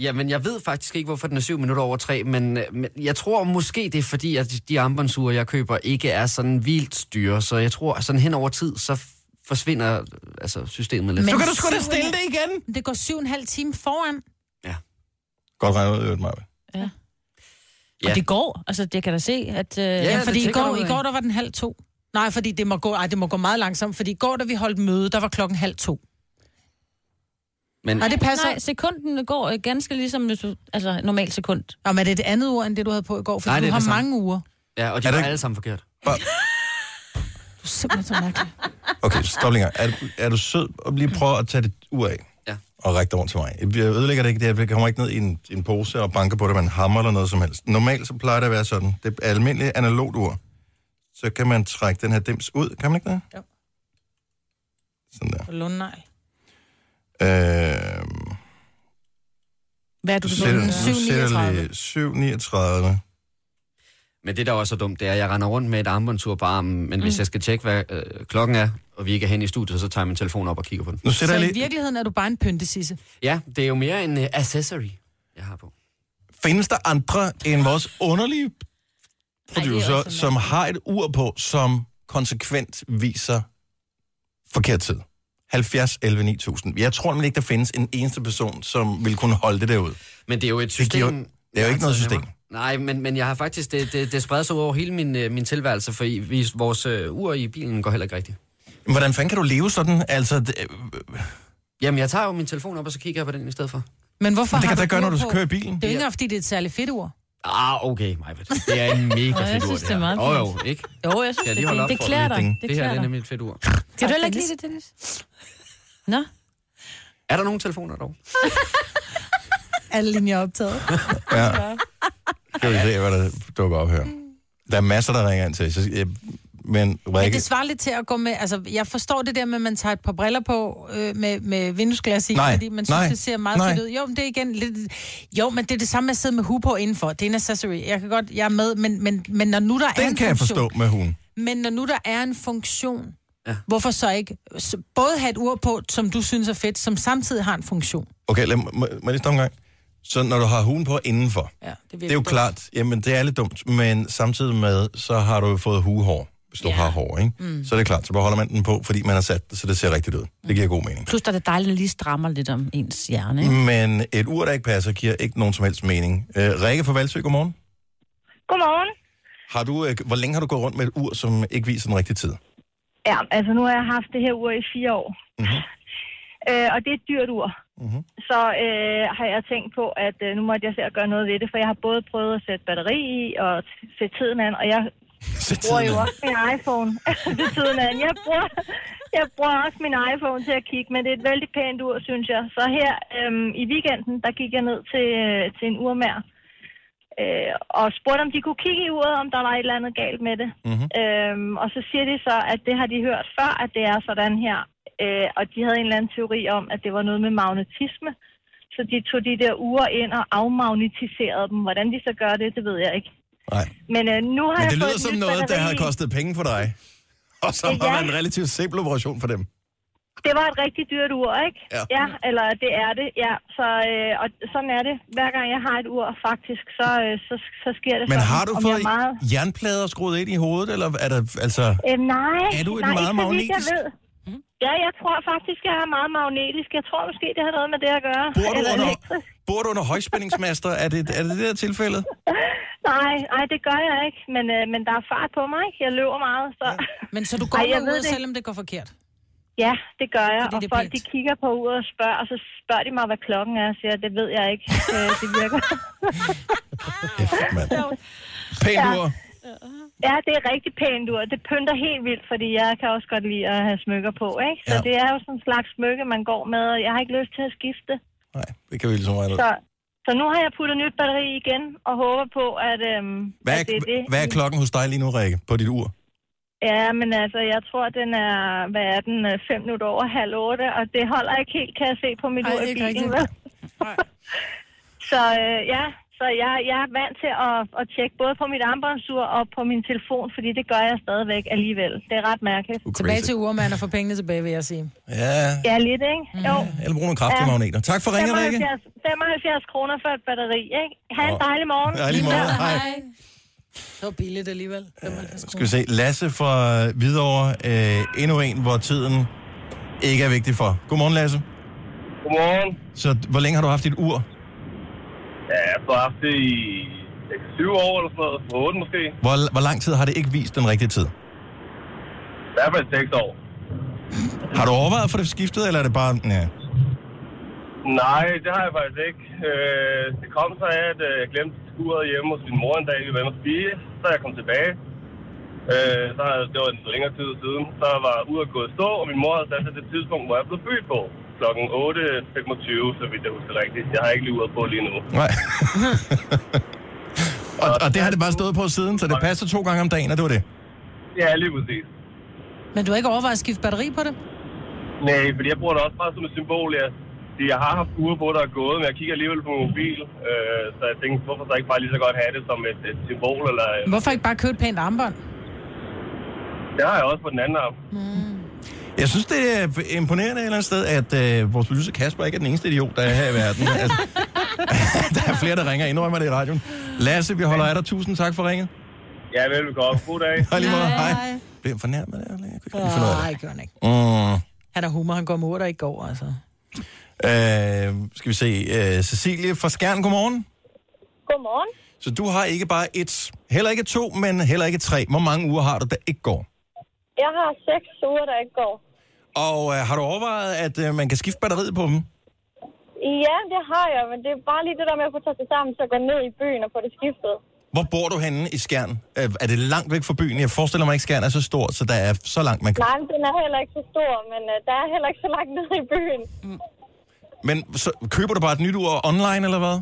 Jamen, jeg ved faktisk ikke, hvorfor den er 7 minutter over 3, men, øh, men jeg tror måske, det er fordi, at de armbåndsure, jeg køber, ikke er sådan vildt styre. Så jeg tror, sådan hen over tid, så forsvinder øh, altså, systemet lidt. Men- Så kan du sgu da stille det igen! Det går syv og en halv time foran. Godt regnet ud, øvrigt, Maja. Ja. Ja. Og det går. Altså, det kan da se, at... Øh, ja, Ja, det fordi i går, i ja. går, der var den halv to. Nej, fordi det må gå, ej, det må gå meget langsomt, fordi i går, da vi holdt møde, der var klokken halv to. Men Nej, det passer. Nej, sekunden går øh, ganske ligesom hvis du, altså, normalt sekund. Men er det et andet ur, end det, du havde på i går? Fordi Nej, det du er har det mange uger. ja, og de Er det var ikke- alle sammen forkert. Er simpelthen så mærkelig. Okay, stop lige en gang. Er, du- er du sød og lige prøve at tage det ur af? Ja. Og række det over til mig. Jeg ødelægger det ikke, det jeg kommer ikke ned i en, en pose og banker på det, man hammer eller noget som helst. Normalt så plejer det at være sådan. Det er almindeligt analogt ur. Så kan man trække den her dims ud. Kan man ikke det? Jo. Sådan der. På Lundnegl. Øh, Hvad er du, du jeg 7,39. lige 7,39. Men det, der også er dumt, det er, at jeg render rundt med et armbåndsur på armen, men mm. hvis jeg skal tjekke, hvad øh, klokken er, og vi ikke er hen i studiet, så tager jeg min telefon op og kigger på den. Nu Så jeg i lige... virkeligheden er du bare en pyntesisse. Ja, det er jo mere en uh, accessory, jeg har på. Findes der andre end vores underlige producer, også som har et ur på, som konsekvent viser forkert tid? 70, 11, 9000. Jeg tror nemlig ikke, der findes en eneste person, som vil kunne holde det derud. Men det er jo et Det system... giver- det er jo ikke noget system. Nej, men, men jeg har faktisk... Det, det, det spreder sig over hele min, øh, min tilværelse, for I, vi, vores øh, ur i bilen går heller ikke rigtigt. Men Hvordan fanden kan du leve sådan? Altså, det, Jamen, jeg tager jo min telefon op, og så kigger jeg på den i stedet for. Men hvorfor det har kan da du gøre, når du kører i bilen. Det er jo ikke engang, fordi det er et særligt fedt ur. Ah, okay, Majbet. Det er en mega jeg fedt ur, synes, det er meget Åh, jo, ikke? Jo, jeg synes, Skal jeg det, lige holde det, det klæder dig. Det, Det her det er nemlig et fedt ur. Kan du heller ikke lide det, Dennis? Nå? Er der nogen telefoner dog? Alle linjer er optaget. Ja. Skal vi se, hvad der dukker op her. Der er masser, der ringer ind til. Så jeg, Men Men Rikke, det svarer lidt til at gå med... Altså, jeg forstår det der med, at man tager et par briller på øh, med, med vinduesglas i, Nej, fordi man synes, nej, det ser meget nej. fedt ud. Jo, men det er igen lidt... Jo, men det er det samme med at sidde med hue på indenfor. Det er en accessory. Jeg kan godt... Jeg er med, men, men, men når nu der er den en kan jeg funktion... forstå med hun. Men når nu der er en funktion, Ja. hvorfor så ikke både have et ur på, som du synes er fedt, som samtidig har en funktion? Okay, lad, må, må jeg lige stoppe en gang? Så når du har hugen på indenfor, Ja, det, det er jo klart, jamen det er lidt dumt, men samtidig med, så har du jo fået hugehår, hvis du Ja. har hår, ikke? Mm. Så er det klart, så beholder man den på, fordi man har sat det, så det ser rigtigt ud. Det giver god mening. Plus, der er det dejligt, at lige strammer lidt om ens hjerne. Ikke? Men et ur, der ikke passer, giver ikke nogen som helst mening. Øh, Rikke fra Valsø, godmorgen. Godmorgen. Har du, øh, hvor længe har du gået rundt med et ur, som ikke viser den rigtige tid? Ja, altså nu har jeg haft det her ur i fire år. Mhm. Øh, og det er et dyrt ur. Mhm. Så øh, har jeg tænkt på, at øh, nu måtte jeg se at gøre noget ved det, for jeg har både prøvet at sætte batteri i og sætte tiden an, og jeg bruger jo også min iPhone til tiden an. Jeg bruger, jeg bruger også min iPhone til at kigge, men det er et vældig pænt ur, synes jeg. Så her øhm, i weekenden, der gik jeg ned til, øh, til en urmær, øh, og spurgte, om de kunne kigge i uret, om der var et eller andet galt med det. Mhm. Øhm, og så siger de så, at det har de hørt før, at det er sådan her. Øh, og de havde en eller anden teori om, at det var noget med magnetisme. Så de tog de der uger ind og afmagnetiserede dem. Hvordan de så gør det, det ved jeg ikke. Nej. Men øh, nu har Men jeg det fået lyder som noget, der har kostet penge for dig. Og som Ja. har været en relativt simpel operation for dem. Det var et rigtig dyrt ur, ikke? Ja. ja eller det er det, ja. Så, øh, og sådan er det. Hver gang jeg har et ur, faktisk, så, øh, så, så sker det Men sådan. har du fået jeg meget... jernplader skruet ind i hovedet, eller er der, altså... Øh, nej, Er du et nej, meget ikke så vidt, jeg magnetisk? ved. Ja, jeg tror faktisk, jeg er meget magnetisk. Jeg tror måske, det har noget med det at gøre. Bor du Eller under, elektrisk. bor du under højspændingsmaster? Er det, er det det der tilfældet? Nej, nej, det gør jeg ikke. Men, øh, men der er fart på mig. ikke? Jeg løber meget, så... Men så du går Ej, jeg med det. selvom det går forkert? Ja, det gør jeg. Fordi og folk, de kigger på uret og spørger, og så spørger de mig, hvad klokken er. Og siger, det ved jeg ikke. Øh, det virker. Mand. Pænt Ja. ur. Ja, det er rigtig pænt ur. Det pynter helt vildt, fordi jeg kan også godt lide at have smykker på, ikke? Så Ja. det er jo sådan en slags smykke, man går med, og jeg har ikke lyst til at skifte. Nej, det kan vi ligesom ud. Så, så nu har jeg puttet nyt batteri igen, og håber på, at, øhm, Hvad at det er det. er, hvad er klokken hos dig lige nu, Rikke, på dit ur? Ja, men altså, jeg tror, den er, hvad er den, øh, fem minutter over halv otte, og det holder ikke helt, kan jeg se på mit Ej, ur i ikke bilen. så øh, ja, så jeg, jeg er vant til at, at tjekke både på mit armbåndsur og på min telefon, fordi det gør jeg stadigvæk alligevel. Det er ret mærkeligt. Er Tilbage til urmand og få pengene tilbage, vil jeg sige. Ja, Ja, lidt, ikke? Jo. eller brug nogle kraftige Ja. magneter. Tak for ringen, Rikke. 75, 75 kroner for et batteri, ikke? Ha' en dejlig morgen. Ja, lige måde. Hej. Det var billigt alligevel. 75 Skal vi se. Lasse fra Hvidovre. Øh, endnu en, hvor tiden ikke er vigtig for. Godmorgen, Lasse. Godmorgen. Så hvor længe har du haft dit ur? Ja, jeg har haft det i 7 år eller sådan noget. 8 måske. Hvor, hvor lang tid har det ikke vist den rigtige tid? I hvert fald 6 år. Har du overvejet at få det skiftet, eller er det bare... Ja. Nej, det har jeg faktisk ikke. Øh, det kom så af, at øh, jeg glemte skuret hjemme hos min mor en dag, vi var og spise. Så jeg kom tilbage. Øh, så det var en længere tid siden. Så var ude at gå i stå, og min mor havde sat det tidspunkt, hvor jeg blev født på. Klokken 8.25, så vidt jeg husker rigtigt. Jeg har ikke lige uret på lige nu. Nej. og, og det har det bare stået på siden, så det passer to gange om dagen, og det var det. Ja, lige præcis. Men du har ikke overvejet at skifte batteri på det? Nej, fordi jeg bruger det også bare som et symbol. Jeg, jeg har haft uger på, der er gået, men jeg kigger alligevel på min mobil. Øh, så jeg tænkte, hvorfor så ikke bare lige så godt have det som et, et symbol? Eller, Hvorfor ikke bare købe et pænt armbånd? Det har jeg også på den anden arm. Jeg synes, det er imponerende et eller andet sted, at øh, vores producer Kasper ikke er den eneste idiot, der er her i verden. Altså, der er flere, der ringer. Indrømmer det i radioen. Lasse, vi holder af dig. Tusind tak for ringet. Ja, velbekomme. God dag. Hej lige måde. Hej. Bliver jeg fornærmet der? Jeg kunne ikke lige finde ud af det. Nej, gør han ikke. Mm. Han har humor, han går mod der ikke går, altså. Øh, skal vi se. Øh, Cecilie fra Skjern, godmorgen. Godmorgen. Så du har ikke bare et, heller ikke to, men heller ikke tre. Hvor mange uger har du, der ikke går? Jeg har seks uger, der ikke går. Og øh, har du overvejet, at øh, man kan skifte batteriet på dem? Ja, det har jeg, men det er bare lige det der med at få taget sig sammen, så gå ned i byen og få det skiftet. Hvor bor du henne i Skjern? Øh, er det langt væk fra byen? Jeg forestiller mig ikke, Skjern er så stor, så der er så langt, man kan... Nej, den er heller ikke så stor, men uh, der er heller ikke så langt ned i byen. Men så køber du bare et nyt ur online, eller hvad?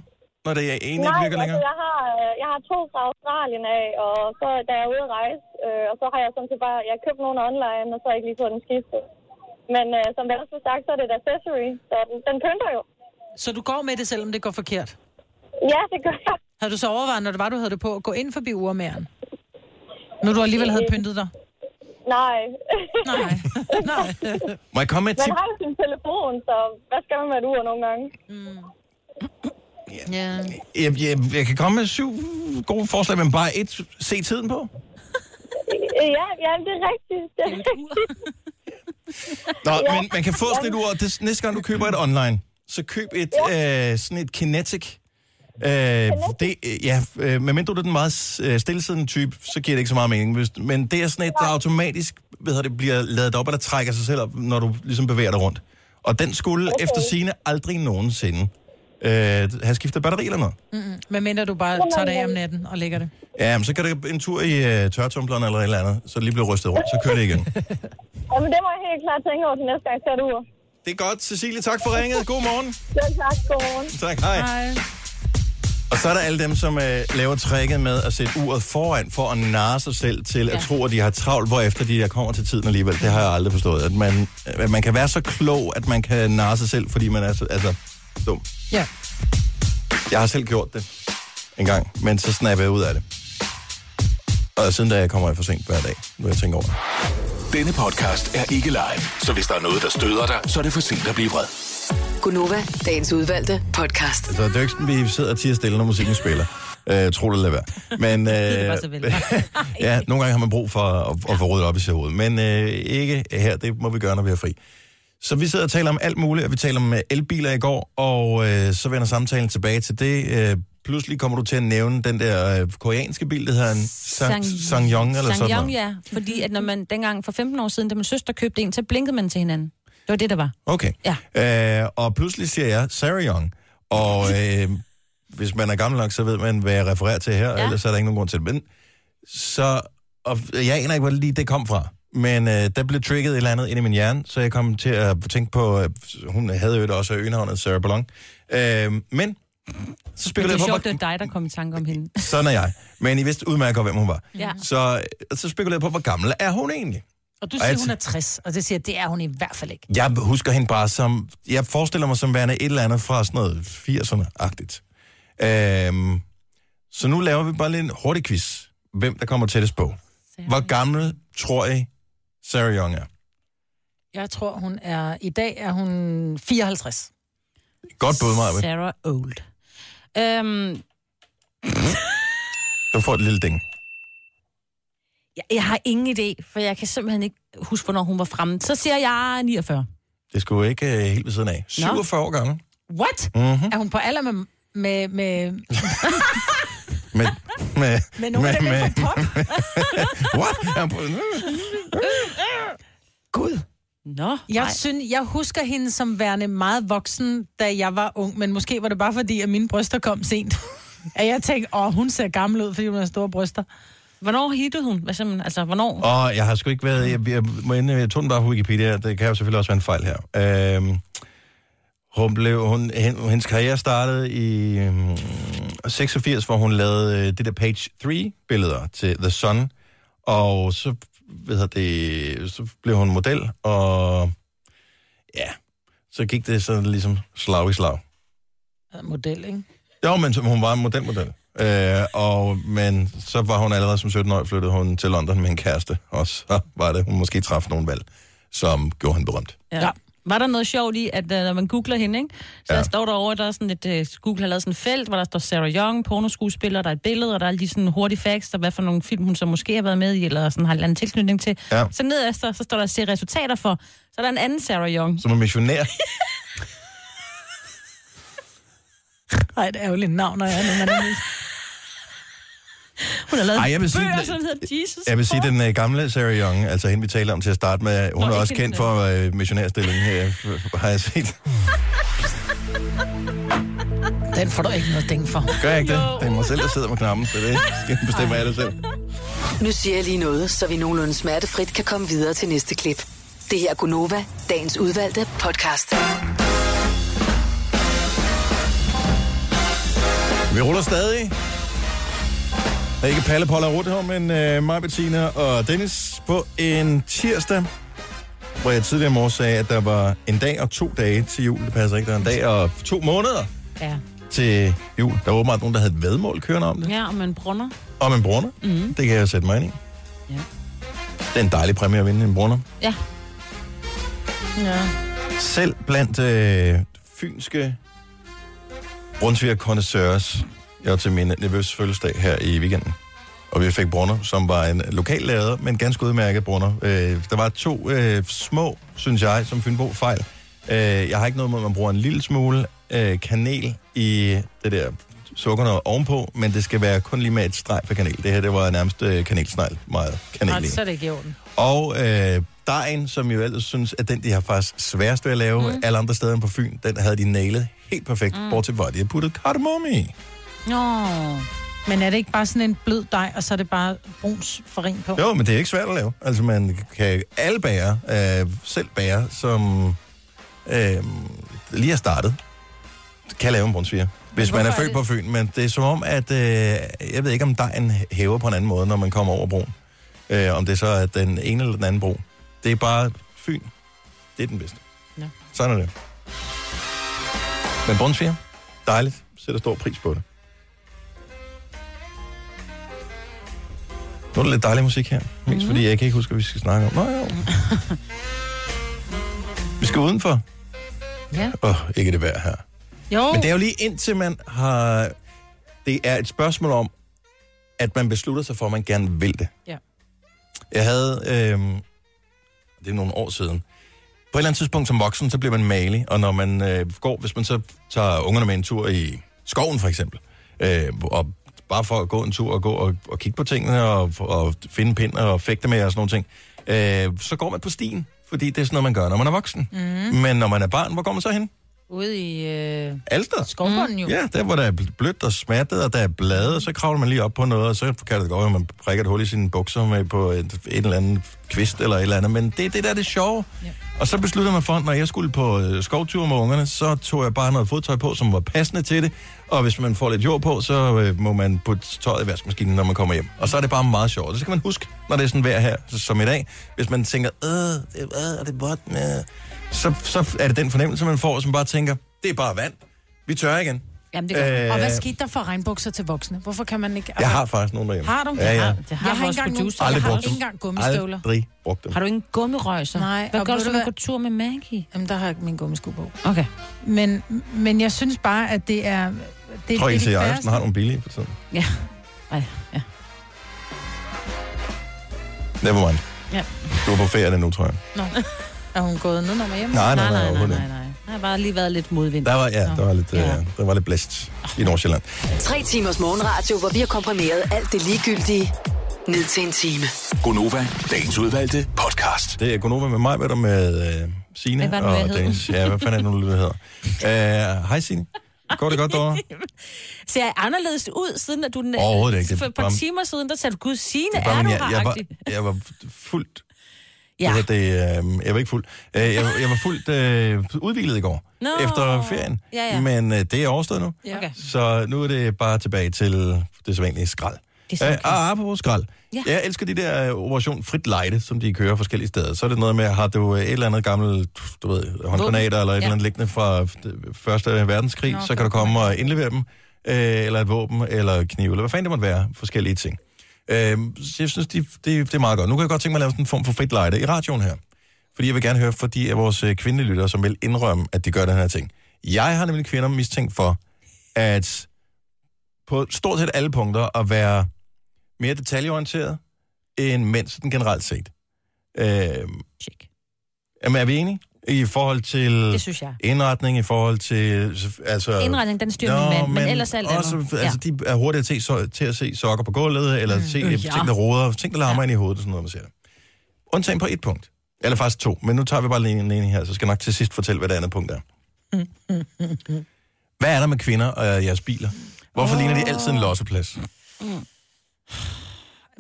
når det er en ikke virker længere? altså, jeg har, øh, jeg har to fra Australien af, og så da jeg er ude at rejse, øh, og så har jeg sådan set bare, jeg købt nogle online, og så har jeg ikke lige fået den skiftet. Men øh, som Venstre har sagt, så er det et accessory, så den, den pynter jo. Så du går med det, selvom det går forkert? Ja, det gør jeg. Har du så overvejet, når det var, du havde det på, at gå ind forbi urmæren? Nu du alligevel havde pyntet dig? Nej. Nej. Nej. Må jeg komme med et Man tip? har jo sin telefon, så hvad skal man med et ur nogle gange? Ja. Jeg, jeg, jeg kan komme med syv gode forslag, men bare et. Se tiden på. Ja, ja, det er rigtigt. Det er rigtigt. Nå, Ja. men man kan få sådan et ur. Det, næste gang du køber et online, så køb et øh, sådan et Kinetic. Øh, det, øh, ja, øh, medmindre du er den meget øh, stillesiddende type, så giver det ikke så meget mening. Hvis, men det er sådan et, der automatisk hvad hedder det, bliver lavet op, eller trækker sig selv op, når du ligesom bevæger dig rundt. Og den skulle okay. efter sine aldrig nogensinde øh, have skiftet batteri eller noget. Mm-mm. Men mindre du bare tager det af om natten og lægger det. Ja, men så kan det en tur i øh, tørretumbleren eller et eller andet, så det lige bliver rystet rundt, så kører det igen. Jamen, det må jeg helt klart tænke over til næste gang, jeg ur. Det er godt, Cecilie. Tak for ringet. God morgen. Selv tak. Godmorgen. Tak, hej. Hej. Og så er der alle dem, som øh, laver tricket med at sætte uret foran for at narre sig selv til at Ja. tro, at de har travlt, hvorefter de kommer til tiden alligevel. Det har jeg aldrig forstået. At man, at man kan være så klog, at man kan narre sig selv, fordi man er så, altså, dum. Ja. Jeg har selv gjort det en gang, men så snapper jeg ud af det. Og siden da jeg kommer jeg for sent hver dag, når jeg tænker over det. Denne podcast er ikke live, så hvis der er noget, der støder dig, så er det for sent at blive vred. Gunova, dagens udvalgte podcast. Altså, det er jo ikke sådan, vi sidder og tiger stille, når musikken spiller. Øh, tro det, lad være. Men, øh, det bare så vel. ja, nogle gange har man brug for at, at få ryddet op i sit hoved. Men øh, ikke her, det må vi gøre, når vi er fri. Så vi sidder og taler om alt muligt, og vi taler om øh, elbiler i går, og øh, så vender samtalen tilbage til det. Øh, pludselig kommer du til at nævne den der øh, koreanske bil, der hedder en Sang, Sangyong eller sådan Sangyong, noget. ja. Fordi at når man dengang for 15 år siden, da min søster købte en, så blinkede man til hinanden. Det var det, der var. Okay. Ja. Øh, og pludselig siger jeg Sarah Young, og øh, hvis man er gammel nok, så ved man, hvad jeg refererer til her, ja. Ja. ellers er der ikke nogen grund til det. Men så, og jeg aner ikke, hvor lige det kom fra. Men øh, der blev trigget et eller andet ind i min hjerne, så jeg kom til at tænke på, øh, hun havde jo også øgenavnet Sarah Ballon. Øh, men så Men spiller det jeg er på, sjovt, hvor, det er dig, der kom i tanke om hende. sådan er jeg. Men I vidste udmærket hvem hun var. Ja. Så, øh, så spekulerede jeg på, hvor gammel er hun egentlig? Og du Og siger, jeg hun er 60, og det siger, det er hun i hvert fald ikke. Jeg husker hende bare som... Jeg forestiller mig som værende et eller andet fra sådan noget 80'erne-agtigt. Øhm, så nu laver vi bare lige en hurtig quiz. Hvem der kommer tættest på. Hvor gammel tror I Sarah Young er? Jeg tror, hun er... I dag er hun 54. Godt bud, Maja. Sarah Old. Øhm, Du får et lille ding. jeg, jeg har ingen idé, for jeg kan simpelthen ikke huske, hvornår hun var fremme. Så siger jeg 49. Det skulle jo ikke uh, helt ved siden af. 47 år gammel. What? Mhm. Er hun på alder med... med, med Med, med, med nogen af dem med, med, fra pop? What? Er Gud. Nå, Jeg, nej. synes, jeg husker hende som værende meget voksen, da jeg var ung, men måske var det bare fordi, at mine bryster kom sent. at jeg tænkte, åh, hun ser gammel ud, fordi hun har store bryster. Hvornår hittede hun? Hvad simpelthen, altså, hvornår? Og jeg har sgu ikke været... Jeg, jeg, må inde, jeg tog den bare på Wikipedia. Det kan jo selvfølgelig også være en fejl her. Øhm, hun blev, hun, hen, hendes karriere startede i øhm, 86, hvor hun lavede øh, det der Page 3-billeder til The Sun. Og så, ved det, så blev hun model, og ja, så gik det sådan ligesom slag i slag. Model, ikke? Jo, men hun var en modelmodel. Øh, og, men så var hun allerede som 17-årig flyttede hun til London med en kæreste, og så var det, hun måske traf nogle valg, som gjorde hende berømt. Ja. Var der noget sjovt i, at uh, når man googler hende, ikke? så Ja. ja. står der over, der er sådan et, uh, Google har lavet sådan et felt, hvor der står Sarah Young, pornoskuespiller, der er et billede, og der er alle de sådan hurtige facts, der hvad for nogle film, hun så måske har været med i, eller sådan har en eller anden tilknytning til. Ja. Så ned efter, så står der se resultater for, så er der en anden Sarah Young. Som er missionær. Ej, det er jo lidt navn, når jeg er nu, man er. Hun har lavet Ej, jeg vil sige, bøger, den- som hedder Jesus. Jeg vil sige, den øh, gamle Sarah Young, altså hende vi taler om til at starte med, hun Nå, er også kendt for øh, missionærstilling, øh, f- har jeg set. Den får du ikke noget ding for. Gør jeg ikke det? Det er mig selv, der sidder med knappen, så det skal jeg bestemme af det selv. Nu siger jeg lige noget, så vi nogenlunde smertefrit kan komme videre til næste klip. Det her er Gunova, dagens udvalgte podcast. Vi ruller stadig. Der er ikke Palle, Paul og Rutte her, men øh, mig, Bettina og Dennis på en tirsdag, hvor jeg tidligere i morges sagde, at der var en dag og to dage til jul. Det passer ikke. Der er en dag og to måneder Ja. til jul. Der var åbenbart nogen, der havde et vedmål kørende om det. Ja, og man brunner. Om en brunner. Mhm. Det kan jeg sætte mig ind i. Ja. Det er en dejlig præmie at vinde en brunner. Ja. Ja. Selv blandt øh, fynske Brunsviger. Jeg var til min nervøs fødselsdag her i weekenden. Og vi fik brunner, som var en lokal lavet, men ganske udmærket brunner. Øh, der var to øh, små, synes jeg, som Fynbo fejl. Øh, jeg har ikke noget mod, at man bruger en lille smule øh, kanel i det der sukkerne ovenpå, men det skal være kun lige med et streg for kanel. Det her, det var nærmest øh, kanelsnegl, meget kanel Nej, så er det ikke i orden. Og øh, dejen, som jo ellers synes, at den, de har faktisk sværest ved at lave mm. alle andre steder end på Fyn, den havde de nailet helt perfekt, mm. bortset fra, at de har puttet kardemomme i. Nå. Men er det ikke bare sådan en blød dej, og så er det bare bruns farin på? Jo, men det er ikke svært at lave. Altså, man kan alle bager, øh, selv bager, som øh, lige er startet, kan lave en brunsviger. Hvis man er er født på Fyn, men det er som om, at øh, jeg ved ikke, om dejen hæver på en anden måde, når man kommer over broen. Øh, om det så er den ene eller den anden bro. Det er bare Fyn. Det er den bedste. Ja. Sådan er det. Men brunsviger, dejligt. Sætter stor pris på det. Nu er der lidt dejlig musik her. Mest mm. fordi jeg kan ikke huske, hvad vi skal snakke om. Nå, jo. vi skal udenfor. Ja. Åh, oh, ikke det værd her. Jo. Men det er jo lige indtil man har... Det er et spørgsmål om, at man beslutter sig for, at man gerne vil det. Ja. Jeg havde... Øh, det er nogle år siden. På et eller andet tidspunkt som voksen, så bliver man malig, og når man øh, går, hvis man så tager ungerne med en tur i skoven for eksempel, øh, og bare for at gå en tur og gå og, og kigge på tingene og, og finde pind og fægte med og sådan nogle ting, øh, så går man på stien, fordi det er sådan noget, man gør, når man er voksen. Mm. Men når man er barn, hvor går man så hen? Ude i øh, skovbunden jo. Ja, der hvor der er blødt og smattet, og der er blade, og så kravler man lige op på noget, og så kan det godt være, at man prikker et hul i sine bukser med på et, en eller anden kvist eller et eller andet, men det er det der er det sjove. Ja. Og så besluttede man for, når jeg skulle på øh, skovtur med ungerne, så tog jeg bare noget fodtøj på, som var passende til det, og hvis man får lidt jord på, så øh, må man putte tøjet i vaskemaskinen, når man kommer hjem. Og så er det bare meget sjovt. Det skal man huske, når det er sådan vejr her, som i dag. Hvis man tænker, øh, det er, øh, det er vådt, øh, så, så er det den fornemmelse, man får, som bare tænker, det er bare vand. Vi tør igen. Jamen, det gør Øh, Og hvad skete der for regnbukser til voksne? Hvorfor kan man ikke... Jeg har faktisk nogle derhjemme. Har du? Ja, ja. Det har jeg har vores ikke engang, nogen, producer. jeg har ikke engang gummistøvler. Aldrig brugt dem. Har du ingen gummirøjser? Nej, Hvad gør du, du så man hvad? går tur med Maggie? Jamen, der har jeg min gummisko på. Okay. Men, men jeg synes bare, at det er... Det, Jeg tror, det er Ilse de Jørgensen færreste. har nogle billige på tiden. Ja. Ej, ja. Never mind. Ja. Du er på ferie nu, tror jeg. Nå. Er hun gået ned, når man hjemme? Nej, nej, nej, nej, nej, nej, nej. Der har bare lige været lidt modvind. Der var, ja, der var lidt, Ja. ja. der var lidt blæst i Nordsjælland. Tre timers morgenradio, hvor vi har komprimeret alt det ligegyldige ned til en time. Gonova, dagens udvalgte podcast. Det er Gunova med mig, hvad der med øh, Signe Hvad var det nu, og? Dennis. Ja, hvad fanden er det nu, det hedder? Uh, hej Signe. Går det godt derovre? Ser jeg anderledes ud, siden at du... den- Overhovedet ikke. For er et par bare- timer siden, der sagde du, gud, Signe, er, var, du men her? jeg, jeg, var, agtig?" jeg var fuldt... Ja. Det, det, øh, jeg var ikke fuld. Øh, jeg, jeg var fuldt øh, udviklet i går, Nå. efter ferien. Ja, ja. Men øh, det er overstået nu. Ja. Okay. Så nu er det bare tilbage til det sædvanlige skrald. Det er Øh, og apropos skrald. Ja. Jeg elsker de der øh, Operation Frit Lejde, som de kører forskellige steder. Så er det noget med, har du øh, et eller andet gammelt, du ved, håndgranater eller et Ja. eller andet liggende fra f- første verdenskrig, Nå, så kan du komme og indlevere dem, øh, eller et våben, eller kniv, eller hvad fanden det måtte være, forskellige ting. Øh, så jeg synes, det, det, det er meget godt. Nu kan jeg godt tænke mig at lave sådan en form for frit lejde i radioen her. Fordi jeg vil gerne høre fra de af vores øh, kvindelige lyttere, som vil indrømme, at de gør den her ting. Jeg har nemlig kvinder mistænkt for, at på stort set alle punkter at være mere detaljeorienteret end mænd sådan generelt set. Øh, Check. jamen, er vi enige? I forhold til Det synes jeg. indretning, i forhold til... Altså, Indretning, den styrer min mand, men ellers alt også, andet. Altså, de er hurtige til, så, til at se sokker på gulvet, eller mm. se Øh, ja. ja. ting, der roder, ting, der larmer ja. ind i hovedet, sådan noget, man ser. Undtagen på et punkt. Eller faktisk to, men nu tager vi bare lige en her, så skal jeg nok til sidst fortælle, hvad det andet punkt er. Hvad er der med kvinder og jeres biler? Hvorfor oh. ligner de altid en losseplads?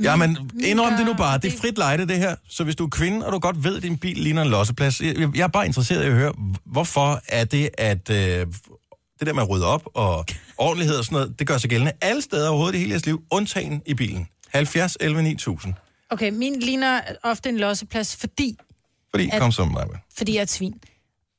Ja, men indrøm det nu bare. Det er frit lejde, det her. Så hvis du er kvinde, og du godt ved, at din bil ligner en losseplads, jeg, er bare interesseret i at høre, hvorfor er det, at øh, det der med at rydde op og ordentlighed og sådan noget, det gør sig gældende alle steder overhovedet i hele jeres liv, undtagen i bilen. 70, 11, 9000. Okay, min ligner ofte en losseplads, fordi, Fordi, At- kom så med fordi jeg er et svin.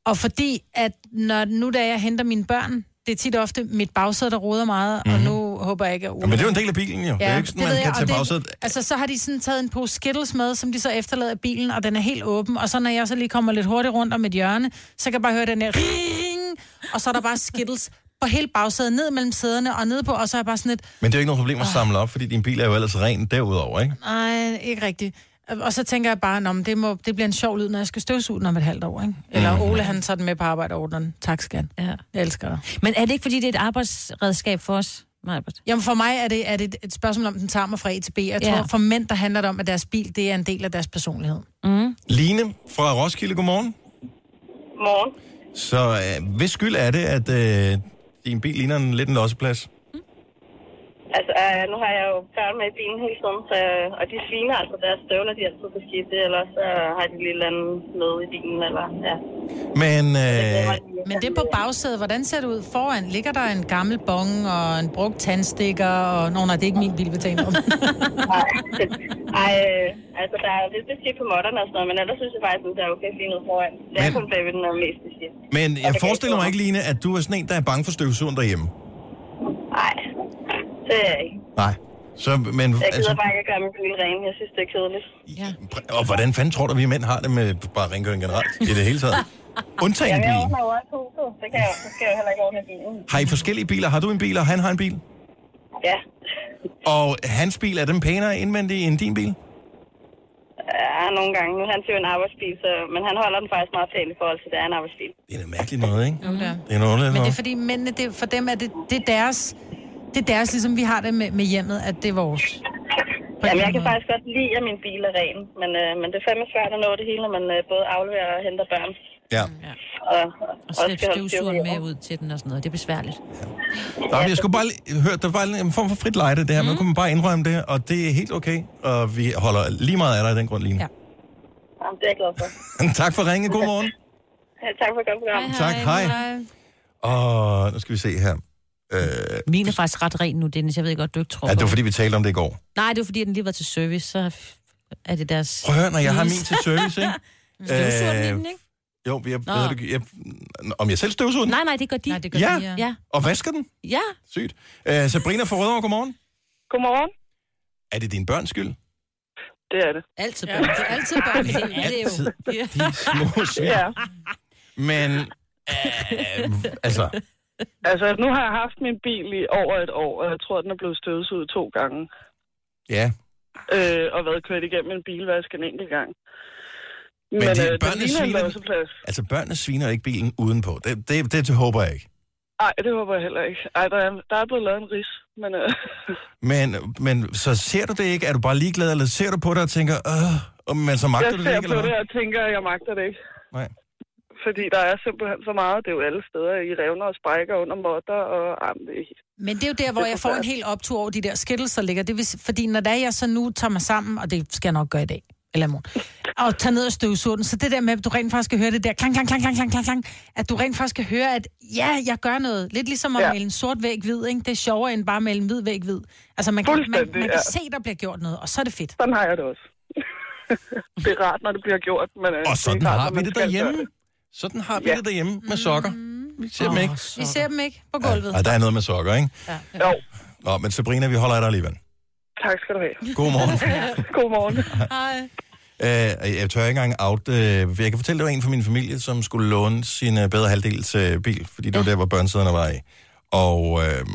Og fordi, at når, nu da jeg henter mine børn, det er tit ofte mit bagsæde, der roder meget, mm-hmm. og nu håber jeg ikke, at Ole... Men det er jo en del af bilen, jo. Ja, det er ikke sådan, man kan jeg, og tage det- bagsædet. Altså, så har de sådan taget en pose Skittles med, som de så efterlader i bilen, og den er helt åben. Og så når jeg så lige kommer lidt hurtigt rundt om et hjørne, så kan jeg bare høre den der ring, og så er der bare Skittles på hele bagsædet, ned mellem sæderne og ned på, og så er jeg bare sådan lidt, Men det er jo ikke noget problem at samle op, fordi din bil er jo ellers ren derudover, ikke? nej, ikke rigtigt. Og så tænker jeg bare, at det, må, det bliver en sjov lyd, når jeg skal støvsuge den om et halvt år, ikke? Eller Mhm. Ole, han tager den med på arbejde og ordner den. Tak, skat. Ja. Jeg elsker dig. Men er det ikke, fordi det er et arbejdsredskab for os, Majbert? Jamen for mig er det, er det et spørgsmål om, den tager mig fra A til B. Jeg Ja. tror, for mænd, der handler det om, at deres bil, det er en del af deres personlighed. Mm. Line fra Roskilde, godmorgen. Morgen. Så øh, hvis skyld er det, at øh, din bil ligner en lidt en losseplads? Altså, øh, nu har jeg jo børn med i bilen hele tiden, så, og de sviner altså deres støvler, de er altid beskidte, eller så har de eller andet med i bilen, eller ja. Men, øh, Men det er på bagsædet. Hvordan ser det ud foran? Ligger der en gammel bong og en brugt tandstikker? Og... Nå, nej, det er ikke min bil, vi taler om. Ej, øh, altså, der er lidt beskidt på modderne og sådan noget, men ellers synes jeg faktisk, at det er okay fint ud foran. Det er Men- kun bagved, den er mest beskidt. men jeg forestiller mig ikke ikke, Line, at du er sådan en, der er bange for støvsugeren derhjemme. Nej, det er jeg ikke. Nej. Så, men, Jeg gider altså, bare ikke at gøre min bil ren. Jeg synes, det er kedeligt. Ja. og hvordan fanden tror du, vi mænd har det med bare rengøring generelt i det hele taget? Undtagen Jamen, jeg ordner jo også huset. Det kan jeg, så skal jeg heller ikke ordne bilen. Har I forskellige biler? Har du en bil, og han har en bil? Ja. Og hans bil, er den pænere indvendig end din bil? Ja, nogle gange. Nu er han jo en arbejdsbil, så, men han holder den faktisk meget pænt i forhold til, at det er en arbejdsbil. Det er da mærkeligt noget, ikke? Jo, det er. Det er noget, Men det er fordi mændene, det, for dem er det, det er deres... Det er deres, ligesom vi har det med, med hjemmet, at det er vores. Jamen, jeg kan faktisk godt lide, at min bil er ren, men, øh, men det er fandme svært at nå det hele, når man øh, både afleverer og henter børn. Ja. Og, Og slæbe støvsugeren med ud til den og sådan noget. Det er besværligt. Nå, men jeg skulle bare lige- høre, der var en form for frit lejde, det her, Mhm. men nu kunne man bare indrømme det, og det er helt okay, og vi holder lige meget af dig i den grund, Line. Ja. Jamen, det er jeg glad for. tak for ringe. God morgen. Ja, tak for godt program. Tak, hej. Og nu skal vi se her. Øh, Min er faktisk ret ren nu, Dennis. Jeg ved godt, du ikke tror ja, det var fordi, vi talte om det i går. Nej, det var fordi, at den lige var til service, så er det deres... Prøv at høre, når jeg har min til service, ikke? Støvsuger Øh, den, ikke? Jo, jeg, Nå. det, jeg, om jeg selv støvsuger den? Nej, nej, det gør de. Nej, det gør Ja. de, ja. Ja. Og vasker den? Ja. Sygt. Øh, Sabrina fra Rødovre, godmorgen. Godmorgen. Er det din børns skyld? Det er det. Altid Ja, børn. det er altid børn. Det er det jo. Altid. De små svin. Ja. Men, øh, altså, Altså, nu har jeg haft min bil i over et år, og jeg tror, den er blevet støvsuget to gange. ja. Øh, og været kørt igennem en bilvask en enkelt gang. Men Men, de øh, børnene sviner-. Altså, børnene sviner ikke bilen udenpå. Det, det, det, det håber jeg ikke. Nej, det håber jeg heller ikke. Ej, der er, der er blevet lavet en ris, men... Øh, Men, men så ser du det ikke? Er du bare ligeglad, eller ser du på det og tænker, øh, men så magter jeg du det ser ikke, på eller det og tænker, jeg magter det ikke. Nej. Fordi der er simpelthen så meget. Det er jo alle steder. I revner og sprækker under modder, og jamen, det er. Men det er jo der, hvor Det er jeg får en helt optur over de der skittles, der ligger. Det vil, fordi når der jeg så nu tager mig sammen, og det skal jeg nok gøre i dag, eller morgen, og tager ned og støvsuger den, så det der med, at du rent faktisk skal høre det der klang, klang, klang, klang, klang, klang, klang, at du rent faktisk skal høre, at ja, jeg gør noget. Lidt ligesom at Ja. male en sort væg hvid, ikke? Det er sjovere end bare at male en hvid væg hvid. Altså man kan, man, man kan ja. se, der bliver gjort noget, og så er det fedt. Sådan har jeg det også. det er rart, når det bliver gjort, men... øh, Og det er sådan rart, har vi det derhjemme. Sådan har vi Ja. det derhjemme med sokker. Vi ser dem ikke. Vi ser dem ikke på gulvet. Og der er noget med sokker, ikke? Ja. Jo, Nå, men Sabrina, vi holder af dig alligevel. tak skal du have. God morgen. Godmorgen. Hej. Øh, jeg tør ikke engang out. Øh, jeg kan fortælle, det var en fra min familie, som skulle låne sin øh, bedre halvdel til bil, fordi det var der, hvor børnesæderne var i. Og øh,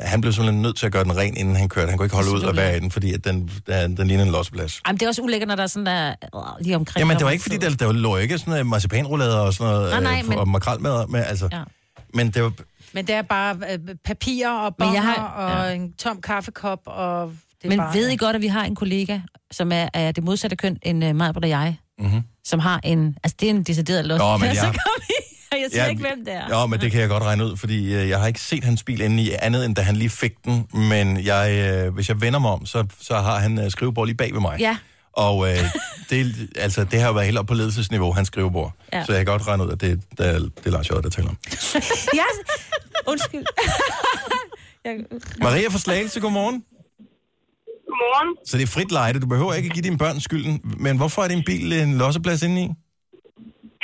han blev simpelthen nødt til at gøre den ren, inden han kørte. Han kunne ikke holde ud og være i den, fordi at den, den, den ligner en losseplads. Jamen, det er også ulækkert, når der er sådan der øh, lige omkring. Jamen, det var ikke, fordi der, der lå ikke sådan noget marcipanroulader og sådan noget, Nej, nej, øh, men- og makrelmad med, altså. Ja. Men det var, Men det er bare øh, papir og bonger har, og ja. en tom kaffekop, og det Men bare, ved I godt, at vi har en kollega, som er, er det modsatte køn end uh, mig og jeg, mm-hmm. som har en... Altså, det er en decideret los. Nå, men så jeg- kom I, og jeg siger Ja, ikke, hvem det er. Ja, men det kan jeg godt regne ud, fordi øh, jeg har ikke set hans bil inde i andet, end da han lige fik den. Men jeg, øh, hvis jeg vender mig om, så, så har han øh, skrivebord lige bag ved mig. Ja. Og øh, det, altså, det har jo været helt op på ledelsesniveau, hans skrivebord. Ja. Så jeg kan godt regne ud, at det, det, er, det er Lars Hjort, der taler om. ja, Undskyld. jeg... Maria fra Slagelse, godmorgen. Godmorgen. Så det er frit lejde. Du behøver ikke at give dine børn skylden. Men hvorfor er din bil en losseplads inde i?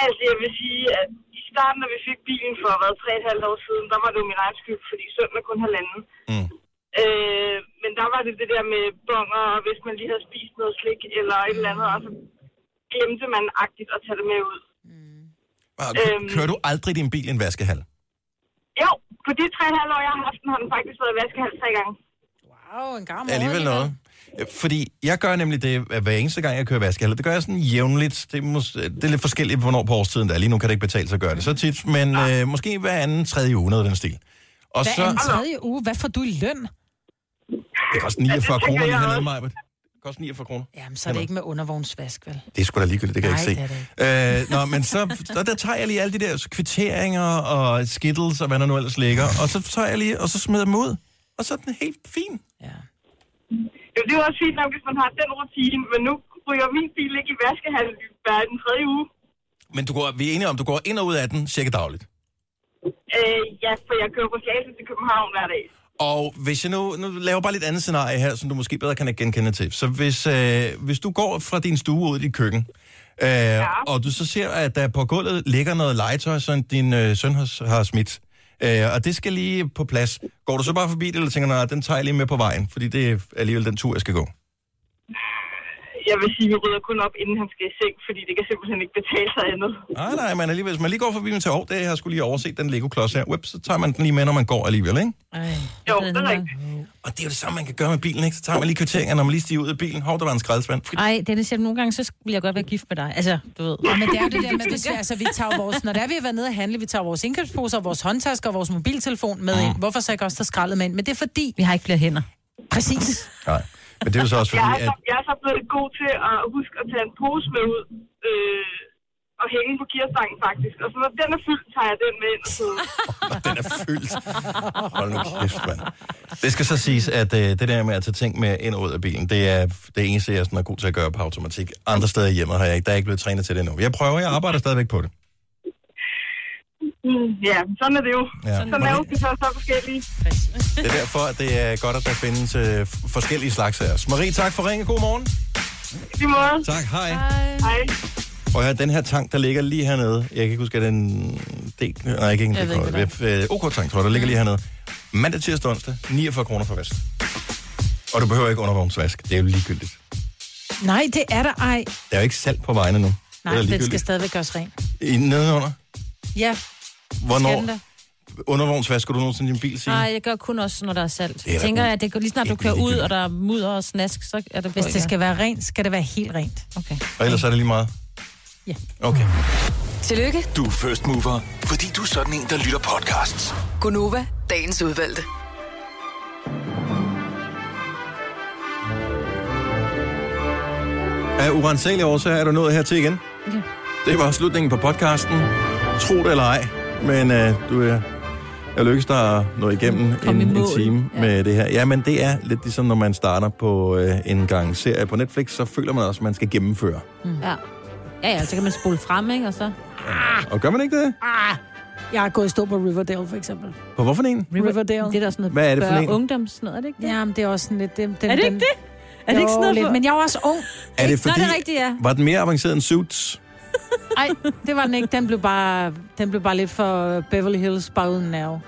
Altså, jeg vil sige, at i starten, når vi fik bilen for, hvad, tre et halvt år siden, der var det jo min egen skyld, fordi sønnen er kun halvanden. Mm. Øh, men der var det det der med bonger, og hvis man lige havde spist noget slik eller et eller andet, og så glemte man agtigt at tage det med ud. Og kø- Kører du aldrig din bil i en vaskehal? Jo, på de tre et halvt år, jeg har haft den, har den faktisk været i vaskehal tre gange. Wow, en gammel Alligevel noget. Fordi jeg gør nemlig det at hver eneste gang, jeg kører vaskehal. Det gør jeg sådan jævnligt. Det er, mås- det er lidt forskelligt, hvornår på årstiden det er. Lige nu kan det ikke betale sig at gøre det så tit, men øh, måske hver anden tredje uge, noget af den stil. Og Hvad så... er en tredje uge? Hvad får du i løn? Det koster 49 kroner lige jeg hernede, også. Maja. Det koster 49 kroner. Jamen, så er det ikke med undervognsvask, vel? Det er sgu da ligegyldigt, det kan jeg Nej, ikke se. Øh, nå, men så, så der tager jeg lige alle de der kvitteringer og skittles og hvad der nu ellers ligger, og så tager jeg lige, og så smider jeg dem ud. Og så er den helt fin. Jo, det er jo også fint nok, hvis man har den rutine, men nu ryger min bil ikke i vaskehal hver den tredje uge. Men du går, vi er enige om, du går ind og ud af den cirka dagligt. Øh, ja, for jeg kører på Slagelse til København hver dag. Og hvis jeg nu, nu laver bare lidt andet scenarie her, som du måske bedre kan genkende til. Så hvis, øh, hvis du går fra din stue ud i dit køkken, øh, ja. og du så ser, at der på gulvet ligger noget legetøj, som din øh, søn har, har smidt, øh, og det skal lige på plads. Går du så bare forbi det, eller tænker, nej, den tager jeg lige med på vejen, fordi det er alligevel den tur, jeg skal gå? Jeg vil sige, at vi rydder kun op, inden han skal i seng, fordi det kan simpelthen ikke betale sig andet. Nej, nej, men alligevel, hvis man lige går forbi den til år, det har jeg skulle lige overset den Lego-klods her, Whip, så tager man den lige med, når man går alligevel, ikke? Jo, det er rigtigt. Og det er jo det samme, man kan gøre med bilen, ikke? Så tager man lige kvitteringer, når man lige stiger ud af bilen. Hov, der var en skraldespand. Ej, Dennis, jeg, nogle gange så vil jeg godt være gift med dig. Altså, du ved. Ja, men det er jo det der med, hvis vi, altså, vi tager vores, når der er vi har været nede og handle, vi tager vores indkøbsposer, vores håndtasker og vores mobiltelefon med ind. Hvorfor så ikke også tage skraldet med ind? Men det er fordi... Vi har ikke flere hænder. Præcis. Nej, men det er jo så også Jeg fordi, er, så, at... jeg er så blevet god til at huske at tage en pose med ud øh, og hænge på gearstangen faktisk. Og så når den er fyldt, tager jeg den med ind og sidder. Den er fyldt. Hold nu kæft, mand. Det skal så siges, at øh, det der med at tage ting med ind og ud af bilen, det er det eneste, jeg sådan er god til at gøre på automatik. Andre steder hjemme har jeg ikke. Der er ikke blevet trænet til det endnu. Jeg prøver, jeg arbejder stadigvæk på det. Mm, ja, sådan er det jo. Ja. Sådan er vi så, så forskellige. Det er derfor, at det er godt, at der findes øh, forskellige slags af os. Marie, tak for ringe. God morgen. I måde. Tak, hej. Hej. At høre, den her tank, der ligger lige hernede. Jeg kan ikke huske, at den... D... Nej, ikke en Jeg ved ikke. Øh, OK-tank, tror jeg, der ligger lige hernede. Mandag, tirsdag, onsdag. 49 kroner for vask. Og du behøver ikke undervognsvask. Det er jo ligegyldigt. Nej, det er der ej. Der er jo ikke salt på vejene nu. Nej, det er den skal stadigvæk gøres ren. I nedenunder. Ja, Hvornår undervognsvasker du nogensinde din bil, sige? Nej, jeg gør kun også, når der er salt. er Jeg tænker, at det, går- lige snart du kører ud, og der er mudder og snask, så er det Hvis det skal være rent, skal det være helt rent. Okay. Og ellers er det lige meget? Ja. Okay. Tillykke, Du er first mover, fordi du er sådan en, der lytter podcasts. Gunova, dagens udvalgte. Af urensagelige årsager er du nået hertil igen. Ja. Det var slutningen på podcasten. Tro det eller ej, men øh, du er... Jeg lykkes dig at nå igennem Kom en, en time ja. med det her. Ja, men det er lidt ligesom, når man starter på øh, en gang serie på Netflix, så føler man også, at man skal gennemføre. Ja. Ja, ja, så kan man spole frem, ikke? Og så... Og gør man ikke det? Ah, jeg har gået i stå på Riverdale, for eksempel. På hvorfor en? Riverdale. Det er da sådan noget Hvad er det for en? ungdoms, noget, er det ikke det? Ja, men det er også sådan lidt... Den, den, Er det ikke det? Er det ikke sådan noget lidt, for- Men jeg var også ung. Er det Nå, fordi, det er rigtigt, ja. var den mere avanceret end Suits? Nej, det var den ikke. Den blev bare, den blev bare lidt for Beverly Hills, bare uden nerve.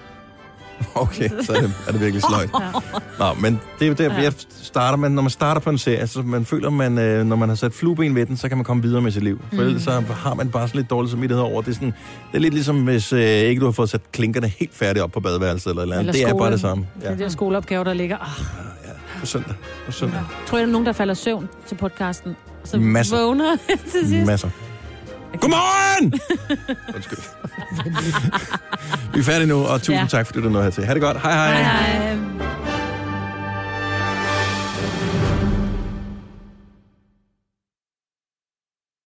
Okay, så er det, er det virkelig sløjt. Nå, men det er jo der, jeg starter, man, når man starter på en serie, så man føler, man, øh, når man har sat flueben ved den, så kan man komme videre med sit liv. For Mm. ellers så har man bare sådan lidt dårlig samvittighed over. Det er, sådan, det er lidt ligesom, hvis øh, ikke du har fået sat klinkerne helt færdigt op på badeværelset eller, eller, eller Det er bare det samme. Ja. Det er skoleopgave, der ligger. Ah, På søndag. På søndag. Tror jeg, der er nogen, der falder søvn til podcasten? Så Masser. vågner til sidst. Masser. Godmorgen! Undskyld. Vi er færdige nu, og tusind Ja. tak, fordi du nåede hertil. Ha' det godt. Hej hej. Hej, hej.